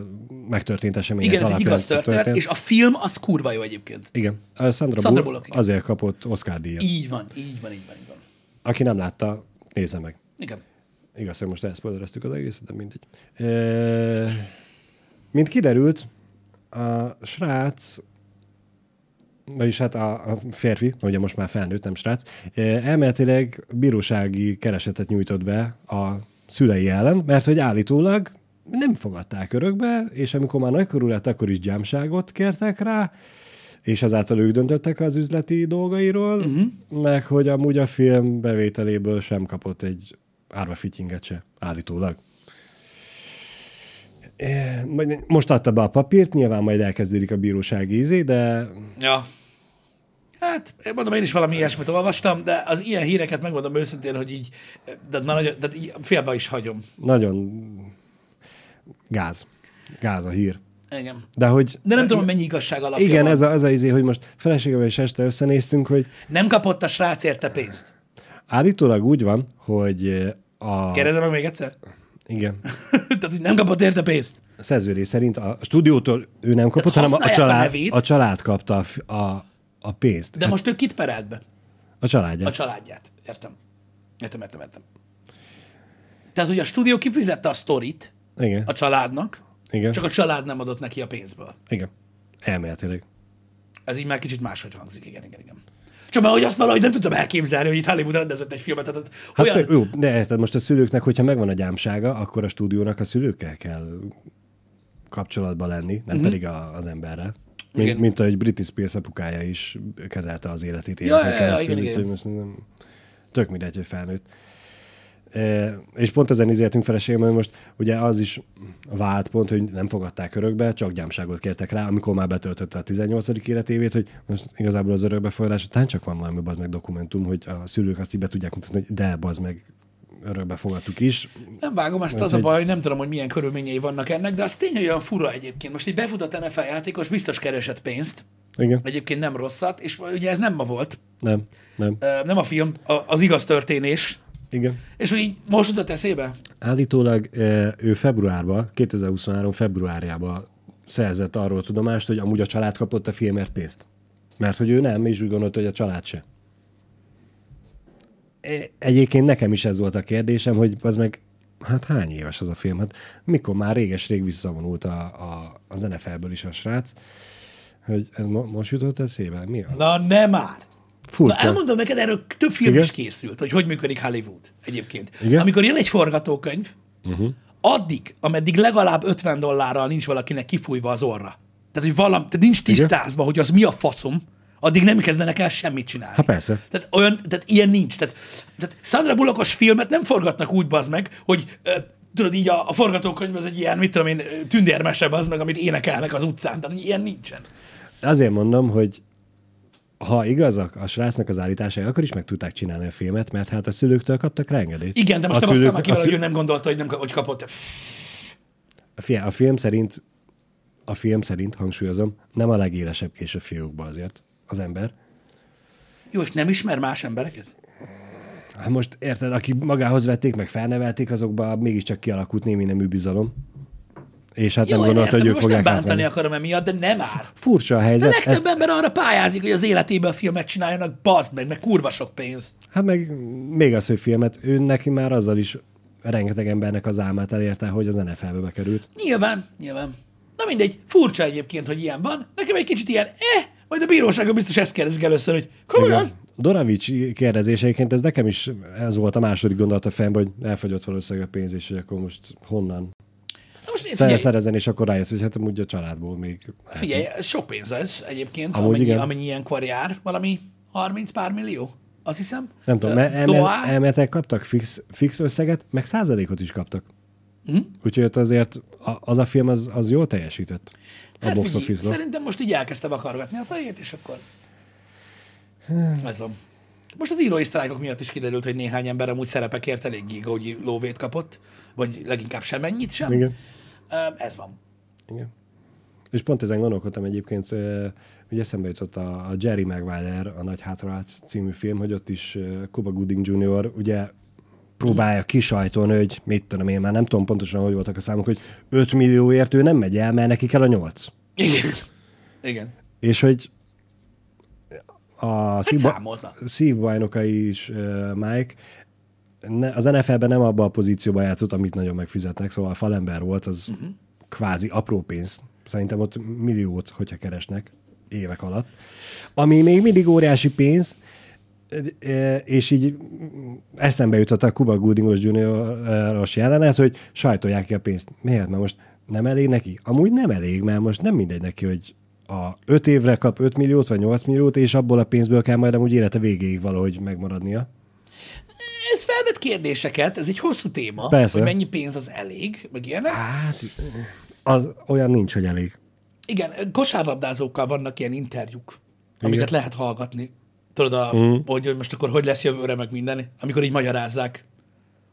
megtörtént események Igen, ez egy igaz történet, és a film az kurva jó egyébként. Igen. A Sandra, Sandra Bullock igen. azért kapott Oscar díjat. Így van, így van, így van, így van. Aki nem látta, nézze meg. Igen. Igaz, hogy most elszpoilereztük az egészet, de mindegy. E, mint kiderült, a srác, vagyis hát a, a férfi, ugye most már felnőtt, nem srác, elméletileg bírósági keresetet nyújtott be a szülei ellen, mert hogy állítólag nem fogadták örökbe, és amikor már nagykorú lett, akkor is gyámságot kértek rá, és ezáltal ők döntöttek az üzleti dolgairól, uh-huh. meg hogy amúgy a film bevételéből sem kapott egy árva fittinget se, állítólag. Eh, majd Most adta be a papírt, nyilván majd elkezdődik a bírósági izé, de Ja. Hát, én mondom, én is valami ilyesmit olvastam, de az ilyen híreket megmondom őszintén, hogy így, de, nagyon, de így félbe is hagyom. nagyon gáz. Gáz a hír. Igen. De hogy... De nem tudom, mennyi igazság alapja Igen, van. ez a, ez a izé, hogy most feleségevel és este összenéztünk, hogy Nem kapott a srác érte pénzt. állítólag úgy van, hogy eh, a... Kérdezem meg még egyszer? Igen. Tehát, hogy nem kapott érte pénzt. A szerződés szerint a stúdiótól ő nem kapott, Tehát hanem a a család, nevét. a család kapta a, a, a pénzt. De most ő kit perelt be? A családja. A családját. Értem. Értem, értem, értem. Tehát, hogy a stúdió kifizette a sztorit Igen. a családnak, Igen. csak a család nem adott neki a pénzből. Igen. Elméletileg. Ez így már kicsit máshogy hangzik, igen, igen, igen. Csak mert hogy azt valahogy nem tudtam elképzelni, hogy itt Hollywood rendezett egy filmet, tehát Hát olyan... jó, de érted, most a szülőknek, hogyha megvan a gyámsága, akkor a stúdiónak a szülőkkel kell kapcsolatban lenni, nem uh-huh. pedig a, az emberrel. Igen. Mint, mint ahogy Britney Spears apukája is kezelte az életét Ja, ja, ja, igen, igen. most nem, tök mindegy, hogy felnőtt. És pont ezen izéltünk feleségem, hogy most ugye az is vált pont, hogy nem fogadták örökbe, csak gyámságot kértek rá, amikor már betöltötte a 18. életévét, hogy most igazából az örökbefogadás után csak van valami bazd meg dokumentum, hogy a szülők azt így be tudják mutatni, hogy de bazd meg örökbe fogadtuk is. Nem vágom ezt, az a baj, hogy nem tudom, hogy milyen körülményei vannak ennek, de az tényleg olyan fura egyébként. Most egy befutott NFL játékos biztos keresett pénzt, Igen, egyébként nem rosszat, és ugye ez nem ma volt, nem, nem, nem a film, az igaz történés, igen. és hogy így most jutott eszébe? Állítólag eh, ő februárban, 2023 februárjában szerzett arról tudomást, hogy amúgy a család kapott a filmért pénzt. Mert hogy ő nem, és úgy gondolta, hogy a család se. E- Egyébként nekem is ez volt a kérdésem, hogy az meg, hát hány éves az a film? Hát mikor már réges-rég visszavonult a, a, az NFL-ből is a srác, hogy ez mo- most jutott eszébe? Mi a? Na nem már! Furcsa. Na elmondom neked, erről több film Igen? is készült, hogy hogy működik Hollywood egyébként. Igen? Amikor jön egy forgatókönyv, uh-huh. addig, ameddig legalább 50 dollárral nincs valakinek kifújva az orra. Tehát, hogy valami, tehát nincs tisztázva, hogy az mi a faszom, addig nem kezdenek el semmit csinálni. Hát persze. Tehát, olyan, tehát ilyen nincs. Tehát, tehát Sandra Bullockos filmet nem forgatnak úgy, bazd meg, hogy ö, tudod, így a, a forgatókönyv az egy ilyen, mit tudom én, tündérmese, az meg, amit énekelnek az utcán. Tehát ilyen nincsen. Azért mondom, hogy ha igazak a srácnak az állításai, akkor is meg tudták csinálni a filmet, mert hát a szülőktől kaptak rá engedélyt. Igen, de most a nem szülők, azt a, aki szü- hogy ő nem gondolta, hogy, nem, hogy kapott. a, fi- a film szerint, a film szerint, hangsúlyozom, nem a legélesebb kés a fiókba azért az ember. Jó, és nem ismer más embereket? Hát most érted, aki magához vették, meg felnevelték, azokban mégiscsak kialakult némi nemű bizalom. És hát Jó, nem gondolta, hogy ők most nem fogják bántani átvenni. akarom emiatt, de nem már. Furcsa a De helyzet. legtöbb Ezt, ember arra pályázik, hogy az életében filmet csináljanak, bazd meg, meg kurva sok pénz. hát meg még az, hogy filmet, ő neki már azzal is rengeteg embernek az álmát elérte, hogy az NFL-be bekerült. Nyilván, nyilván. Na mindegy, furcsa egyébként, hogy ilyen van. Nekem egy kicsit ilyen, eh, majd a bíróságon biztos ezt kérdezik először, hogy komolyan? Doravics kérdezéseiként ez nekem is ez volt a második gondolat a fejemben, hogy elfogyott valószínűleg a pénz, és hogy akkor most honnan Figyelj. figyelj, szerezni, és akkor rájössz, hogy hát amúgy a családból még... figyelj, ez sok pénz ez egyébként, Amúgy amennyi, igen. amennyi ilyenkor jár. Valami 30 pár millió, azt hiszem. Nem tudom, mert elme- kaptak fix, fix összeget, meg százalékot is kaptak. Hm? Úgyhogy azért a- az a film az, az jól teljesített a Hát box figyelj, office-ba. szerintem most így elkezdte vakargatni a fejét, és akkor ez van. Most az írói sztrájkok miatt is kiderült, hogy néhány ember amúgy szerepekért elég gigógyi lóvét kapott, vagy leginkább semennyit sem. Igen. Ez van. Igen. És pont ezen gondolkodtam egyébként, ugye eszembe jutott a, a Jerry Maguire, a Nagy Hátralát című film, hogy ott is Cuba Gooding Jr. ugye próbálja kisajtolni, hogy mit tudom én, már nem tudom pontosan, hogy voltak a számok, hogy 5 millióért ő nem megy el, mert neki kell a 8. Igen. Igen. És hogy a Hát szívba, szívbajnokai is uh, Mike, ne, az NFL-ben nem abban a pozícióban játszott, amit nagyon megfizetnek, szóval falember volt, az uh-huh. kvázi apró pénz. Szerintem ott milliót, hogyha keresnek évek alatt. Ami még mindig óriási pénz, és így eszembe jutott a Cuba Goodingos junioros jelenet, hogy sajtolják ki a pénzt. Miért? Mert most nem elég neki? Amúgy nem elég, mert most nem mindegy neki, hogy a 5 évre kap 5 milliót vagy 8 milliót, és abból a pénzből kell majd amúgy élete végéig valahogy megmaradnia. Felvet kérdéseket, ez egy hosszú téma, Persze. hogy mennyi pénz az elég, meg ilyenek. Hát, az olyan nincs, hogy elég. Igen, kosárlabdázókkal vannak ilyen interjúk, amiket lehet hallgatni. Tudod, a, mm. hogy most akkor hogy lesz jövőre, meg minden, amikor így magyarázzák,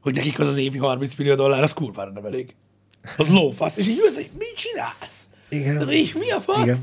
hogy nekik az az évi 30 millió dollár, az kurvára nem elég. Az lófasz. És így ülsz, hogy mit csinálsz? Igen. Tehát így, mi a fasz? Igen.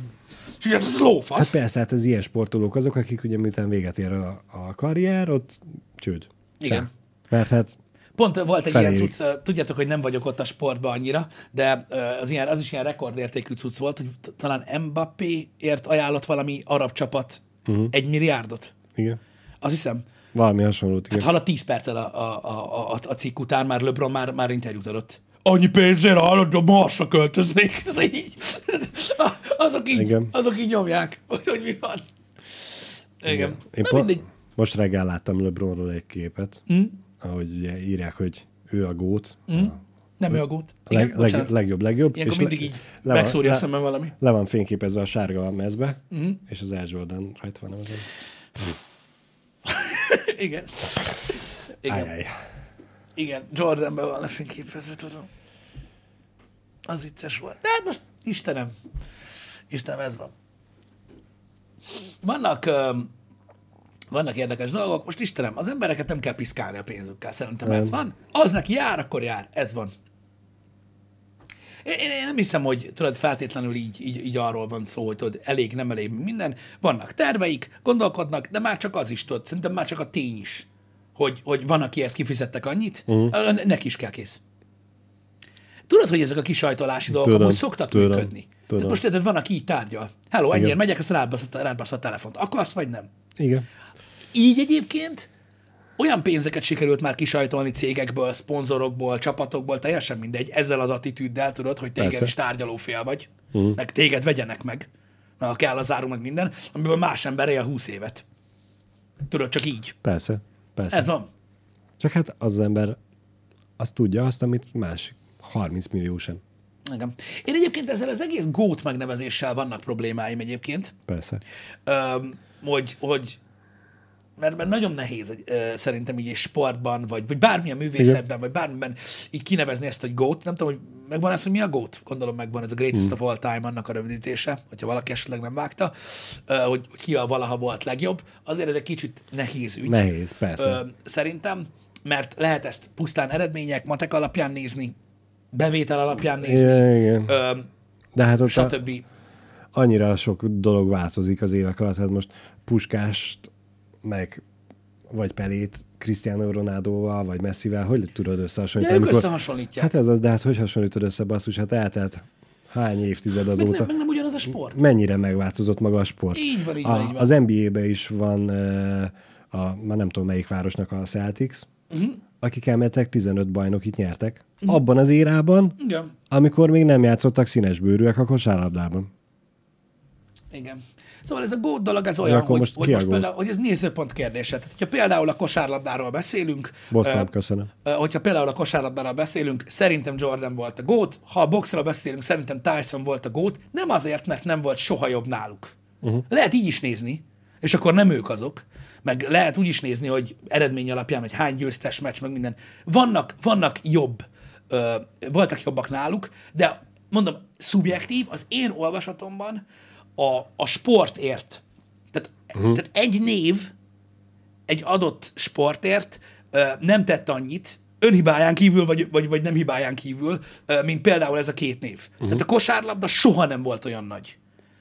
És így, az lófasz. Hát persze, hát az ilyen sportolók azok, akik ugye miután véget ér a, a karrier, ott csőd. Igen. Mert hát Pont volt egy Feléig. ilyen cucc, tudjátok, hogy nem vagyok ott a sportban annyira, de az, ilyen, az is ilyen rekordértékű cucc volt, hogy talán Mbappéért ajánlott valami arab csapat uh-huh. egy milliárdot. igen, Azt hiszem. valami hasonlót, igen. Hát hallott 10 perccel a, a, a, a, a cikk után, már LeBron már, már interjút adott. Annyi pénzért hallod, a Marsra költöznék. Tehát így, azok, így, Igen. azok így nyomják, hogy, hogy mi van. Igen. Én Na po- mindegy. Most reggel láttam LeBronról egy képet, mm. ahogy ugye írják, hogy ő a gót, mm. Nem ő a gót. a leg, Igen, leg, bocsánat. legjobb, legjobb. Ilyenkor le- mindig így le van- megszúrja a le- szemem valami. Le van fényképezve a sárga mezbe, mm. és az Air Jordan rajta van azon. Igen. Igen. Ajaj. Igen, Jordanben van lefényképezve, tudom. Az vicces volt. De hát most, Istenem, Istenem, ez van. Vannak, vannak érdekes dolgok. Most Istenem, az embereket nem kell piszkálni a pénzükkel. Szerintem ez van. Az neki jár, akkor jár. Ez van. Én, én, én nem hiszem, hogy tudod, feltétlenül így, így, így arról van szó, hogy tudod, elég, nem elég minden. Vannak terveik, gondolkodnak, de már csak az is tudod. Szerintem már csak a tény is, hogy, hogy van, akiért kifizettek annyit, uh-huh. neki is kell kész. Tudod, hogy ezek a kisajtolási dolgok Tudom, amúgy szoktak tudom, működni. Tehát tudom. most érted, van, aki így tárgyal. Hello, ennyire megyek, azt rádbasz, rádbasz a telefont. Akarsz, vagy nem? Igen. Így egyébként olyan pénzeket sikerült már kisajtolni cégekből, szponzorokból, csapatokból, teljesen mindegy, ezzel az attitűddel tudod, hogy téged Persze. is tárgyalófél vagy, uh-huh. meg téged vegyenek meg, mert ha kell az áru, meg minden, amiből más ember él 20 évet. Tudod, csak így. Persze. Persze. Ez van. Csak hát az, ember azt tudja azt, amit más 30 millió sem. Igen. Én egyébként ezzel az egész GOAT megnevezéssel vannak problémáim egyébként. Persze. Öm, hogy, hogy mert, mert nagyon nehéz egy, ö, szerintem így egy sportban, vagy, vagy bármilyen művészetben, Igen. vagy bármiben így kinevezni ezt, hogy GOAT. Nem tudom, hogy megvan ez, hogy mi a GOAT? Gondolom megvan, ez a Greatest hmm. of All Time, annak a rövidítése, hogyha valaki esetleg nem vágta, ö, hogy ki a valaha volt legjobb. Azért ez egy kicsit nehéz ügy. Nehéz, persze. Ö, szerintem, mert lehet ezt pusztán eredmények, matek alapján nézni, bevétel alapján nézni, Igen. Ö, De hát ott a, stb. annyira sok dolog változik az évek alatt. Hát most Puskást, meg vagy Pelét Cristiano Ronaldoval, vagy Messivel, hogy tudod De összehasonlítani? ők amikor- összehasonlítják. Hát ez az, de hát hogy hasonlítod össze, basszus, hát eltelt hány évtized meg, azóta. nem, meg nem ugyanaz a sport. Mennyire megváltozott maga a sport. Így van, így a, van, így van. Az NBA-ben is van, a, már nem tudom melyik városnak a Celtics, uh-huh. akik elmentek 15 bajnokit nyertek. Uh-huh. Abban az érában, Igen. amikor még nem játszottak színes bőrűek a kosárlabdában. Igen. Szóval ez a gót dolog, ez olyan, hogy, most hogy, most például, hogy ez nézőpont kérdése. Tehát, hogyha például a kosárlabdáról beszélünk, Bosszám, ö, köszönöm. ö, hogyha például a kosárlabdáról beszélünk, szerintem Jordan volt a gót, ha a boxról beszélünk, szerintem Tyson volt a gót, nem azért, mert nem volt soha jobb náluk. Uh-huh. Lehet így is nézni, és akkor nem ők azok, meg lehet úgy is nézni, hogy eredmény alapján, hogy hány győztes meccs, meg minden. Vannak, vannak jobb, ö, voltak jobbak náluk, de mondom, szubjektív, az én olvasatomban a, a sportért. Tehát, uh-huh. tehát egy név egy adott sportért nem tett annyit, önhibáján kívül, vagy, vagy, vagy nem hibáján kívül, mint például ez a két név. Uh-huh. Tehát a kosárlabda soha nem volt olyan nagy,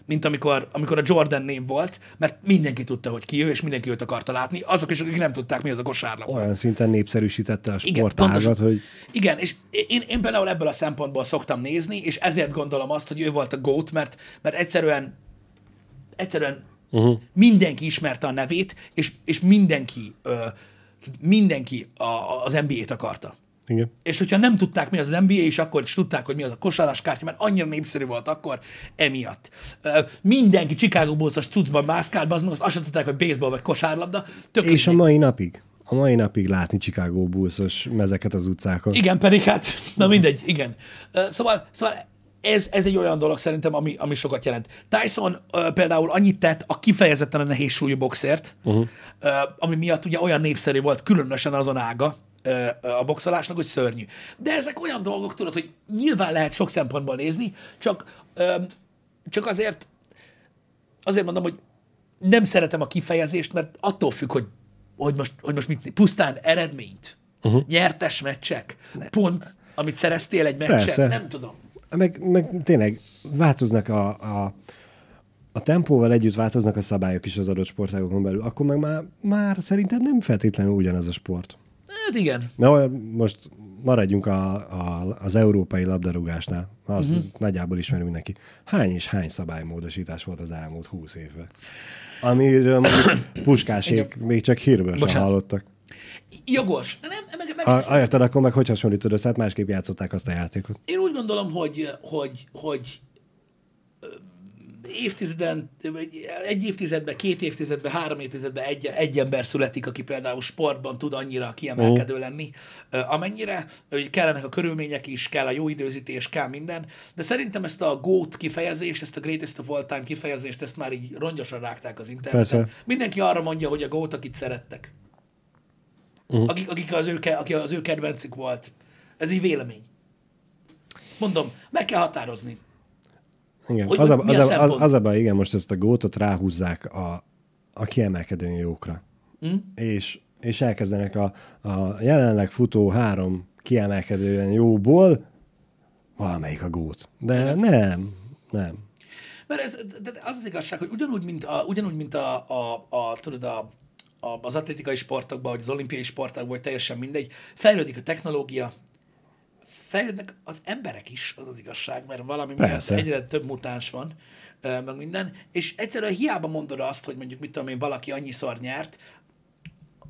mint amikor, amikor a Jordan név volt, mert mindenki tudta, hogy ki ő, és mindenki őt akarta látni, azok is, akik nem tudták, mi az a kosárlabda. Olyan szinten népszerűsítette a sportágat, hogy Igen, és én, én például ebből a szempontból szoktam nézni, és ezért gondolom azt, hogy ő volt a GOAT, mert, mert egyszerűen egyszerűen uh-huh. mindenki ismerte a nevét, és, és mindenki, ö, mindenki a, a- az NBA-t akarta. igen. És hogyha nem tudták, mi az az NBA, és akkor is tudták, hogy mi az a kosaraskártya, mert annyira népszerű volt akkor, emiatt. Ö, mindenki Chicago Bulls-os cuccban mászkált, az azt, sem tudták, hogy baseball vagy kosárlabda. Tök És a mindegy. mai napig, a mai napig látni Chicago Bulls-os mezeket az utcákon. Igen, pedig hát, na mindegy, igen. Ö, Szóval, szóval ez, ez egy olyan dolog szerintem, ami, ami sokat jelent. Tyson ö, például annyit tett a kifejezetten a nehéz súlyú boxért, uh-huh. ö, ami miatt ugye olyan népszerű volt, különösen azon ága ö, a boxolásnak, hogy szörnyű. De ezek olyan dolgok, tudod, hogy nyilván lehet sok szempontból nézni, csak, ö, csak azért azért mondom, hogy nem szeretem a kifejezést, mert attól függ, hogy, hogy, most, hogy most mit, pusztán eredményt, uh-huh. nyertes meccsek, pont, amit szereztél egy meccsen, Persze. nem tudom. Meg, meg tényleg változnak a, a, a tempóval együtt változnak a szabályok is az adott sportágokon belül, akkor meg már, már szerintem nem feltétlenül ugyanaz a sport. Hát igen. Na, most maradjunk a, a, az európai labdarúgásnál. Azt uh-huh. nagyjából ismerünk neki. Hány és hány szabálymódosítás volt az elmúlt húsz évben? Amiről puskásék még csak hírből sem hallottak. Jogos. Nem, meg, meg, A, érted, akkor meg hogy hasonlítod össze, hát másképp játszották azt a játékot. Én úgy gondolom, hogy, hogy, hogy évtizeden, egy évtizedben, két évtizedben, három évtizedben egy, egy ember születik, aki például sportban tud annyira kiemelkedő lenni, ö, amennyire, hogy kellenek a körülmények is, kell a jó időzítés, kell minden, de szerintem ezt a GOAT kifejezést, ezt a Greatest of All Time kifejezést, ezt már így rongyosra rágták az interneten. Persze. Mindenki arra mondja, hogy a GOAT, akit szerettek. Uh-huh. Akik, akik az, ő, aki az ő kedvencük volt. Ez így vélemény. Mondom, meg kell határozni. Igen. Hogy az, a, az, a, az, az a baj, igen, most ezt a gótot ráhúzzák a, a kiemelkedő jókra. Mm. És, és elkezdenek a, a jelenleg futó három kiemelkedően jóból valamelyik a gót. De nem, nem. Mert ez, de az az igazság, hogy ugyanúgy, mint a, ugyanúgy, mint a, a, a tudod, a, az atlétikai sportokban, vagy az olimpiai sportokban, vagy teljesen mindegy, fejlődik a technológia, fejlődnek az emberek is, az az igazság, mert valami miatt egyre több mutáns van, meg minden, és egyszerűen hiába mondod azt, hogy mondjuk, mit tudom én, valaki annyiszor nyert,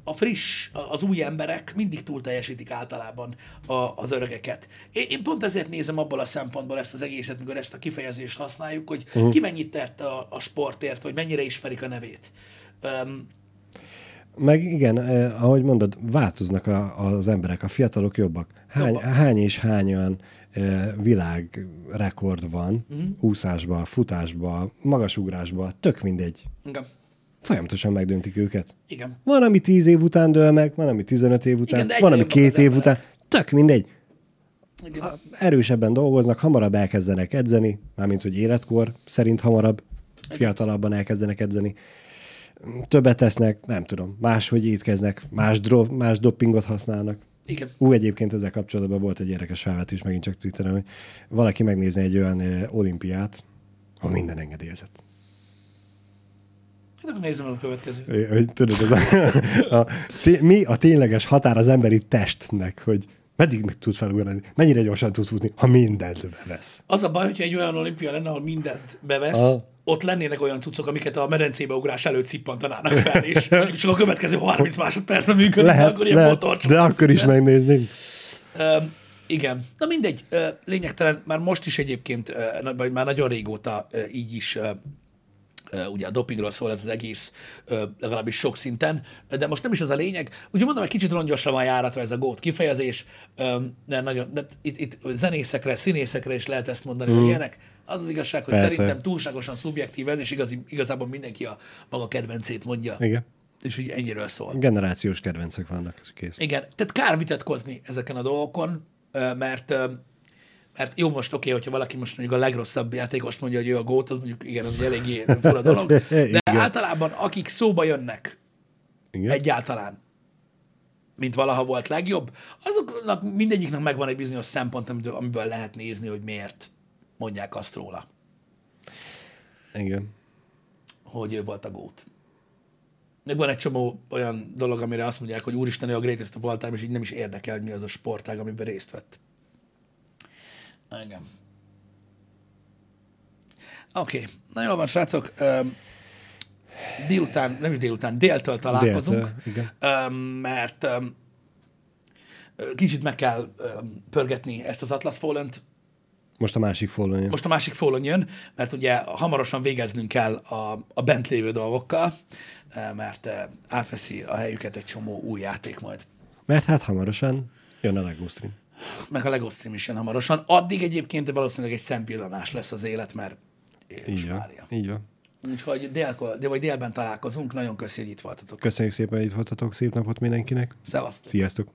a friss, az új emberek mindig túl teljesítik általában a, az öregeket. Én, én pont ezért nézem abból a szempontból ezt az egészet, mikor ezt a kifejezést használjuk, hogy uh-huh. ki mennyit tett a, a sportért, vagy mennyire ismerik a nevét. Um, Meg igen, eh, ahogy mondod, változnak a, az emberek, a fiatalok jobbak. Hány, hány és hány olyan ö, világrekord van uh-huh. úszásba, futásba, magasugrásba, tök mindegy. Igen. Folyamatosan megdöntik őket. Igen. Van, ami 10 év után dől meg, van, ami 15 év után, Igen, van, ami két év után. Tök mindegy. Igen. Ha erősebben dolgoznak, hamarabb elkezdenek edzeni, mármint, hogy életkor szerint hamarabb, fiatalabban elkezdenek edzeni. Többet tesznek, nem tudom, máshogy étkeznek, más, dro- más dopingot használnak. Igen. Ú, egyébként ezzel kapcsolatban volt egy érdekes felvetés, megint csak Twitteren, hogy valaki megnézne egy olyan olimpiát, ha minden engedélyezett. Hát akkor nézzem meg a következő. Ö, Hogy tudod, ez a, a, té, mi a tényleges határ az emberi testnek, hogy meddig meg tud felugrani, mennyire gyorsan tud futni, ha mindent bevesz. Az a baj, hogyha egy olyan olimpia lenne, ahol mindent bevesz, Aha. Ott lennének olyan cuccok, amiket a medencébe ugrás előtt szippantanának fel, és csak a következő 30 másodpercben működik, Lehet, akkor ilyen lehet motorcsok. de akkor is megnéznénk. Igen. Na mindegy, ö, lényegtelen, már most is egyébként, vagy már nagyon régóta így is ugye a dopingról szól ez az egész, legalábbis sok szinten, de most nem is az a lényeg. Ugye mondom, egy kicsit rongyosra van járatva ez a gót kifejezés, de nagyon, de itt, itt zenészekre, színészekre is lehet ezt mondani, mm. ilyenek. Az az igazság, hogy Persze. szerintem túlságosan szubjektív ez, és igazi, igazából mindenki a maga kedvencét mondja, Igen. és így ennyiről szól. Generációs kedvencek vannak, ez kész. Igen, tehát kár vitatkozni ezeken a dolgokon, mert mert jó, most oké, hogyha valaki most mondjuk a legrosszabb játékost mondja, hogy ő a gót, az mondjuk igen, az egy eléggé fura dolog, de Igen. általában akik szóba jönnek Igen. egyáltalán, mint valaha volt legjobb, azoknak mindegyiknek megvan egy bizonyos szempont, amiből lehet nézni, hogy miért mondják azt róla, Igen. hogy ő volt a gót. Meg van egy csomó olyan dolog, amire azt mondják, hogy úristen, ő a greatest of all time, és így nem is érdekel, hogy mi az a sportág, amiben részt vett. Igen. Oké, okay. na jól van, srácok. Öm, délután, nem is délután, déltől találkozunk, Déltől, igen. mert ö, kicsit meg kell öm, pörgetni ezt az Atlas fallen Most a másik following. most a másik fólon jön, mert ugye hamarosan végeznünk kell a, a bent lévő dolgokkal, eh, mert eh, átveszi a helyüket egy csomó új játék majd. Mert hát hamarosan jön a Lego Stream. Meg a Lego Stream is jön hamarosan. Addig egyébként valószínűleg egy szempillanás lesz az élet, mert Így van. Mária. Így van. Úgyhogy délkor, de vagy délben találkozunk. Nagyon köszi, hogy itt voltatok. Köszönjük szépen, hogy itt voltatok. Szép napot mindenkinek. Szevasztok! Sziasztok!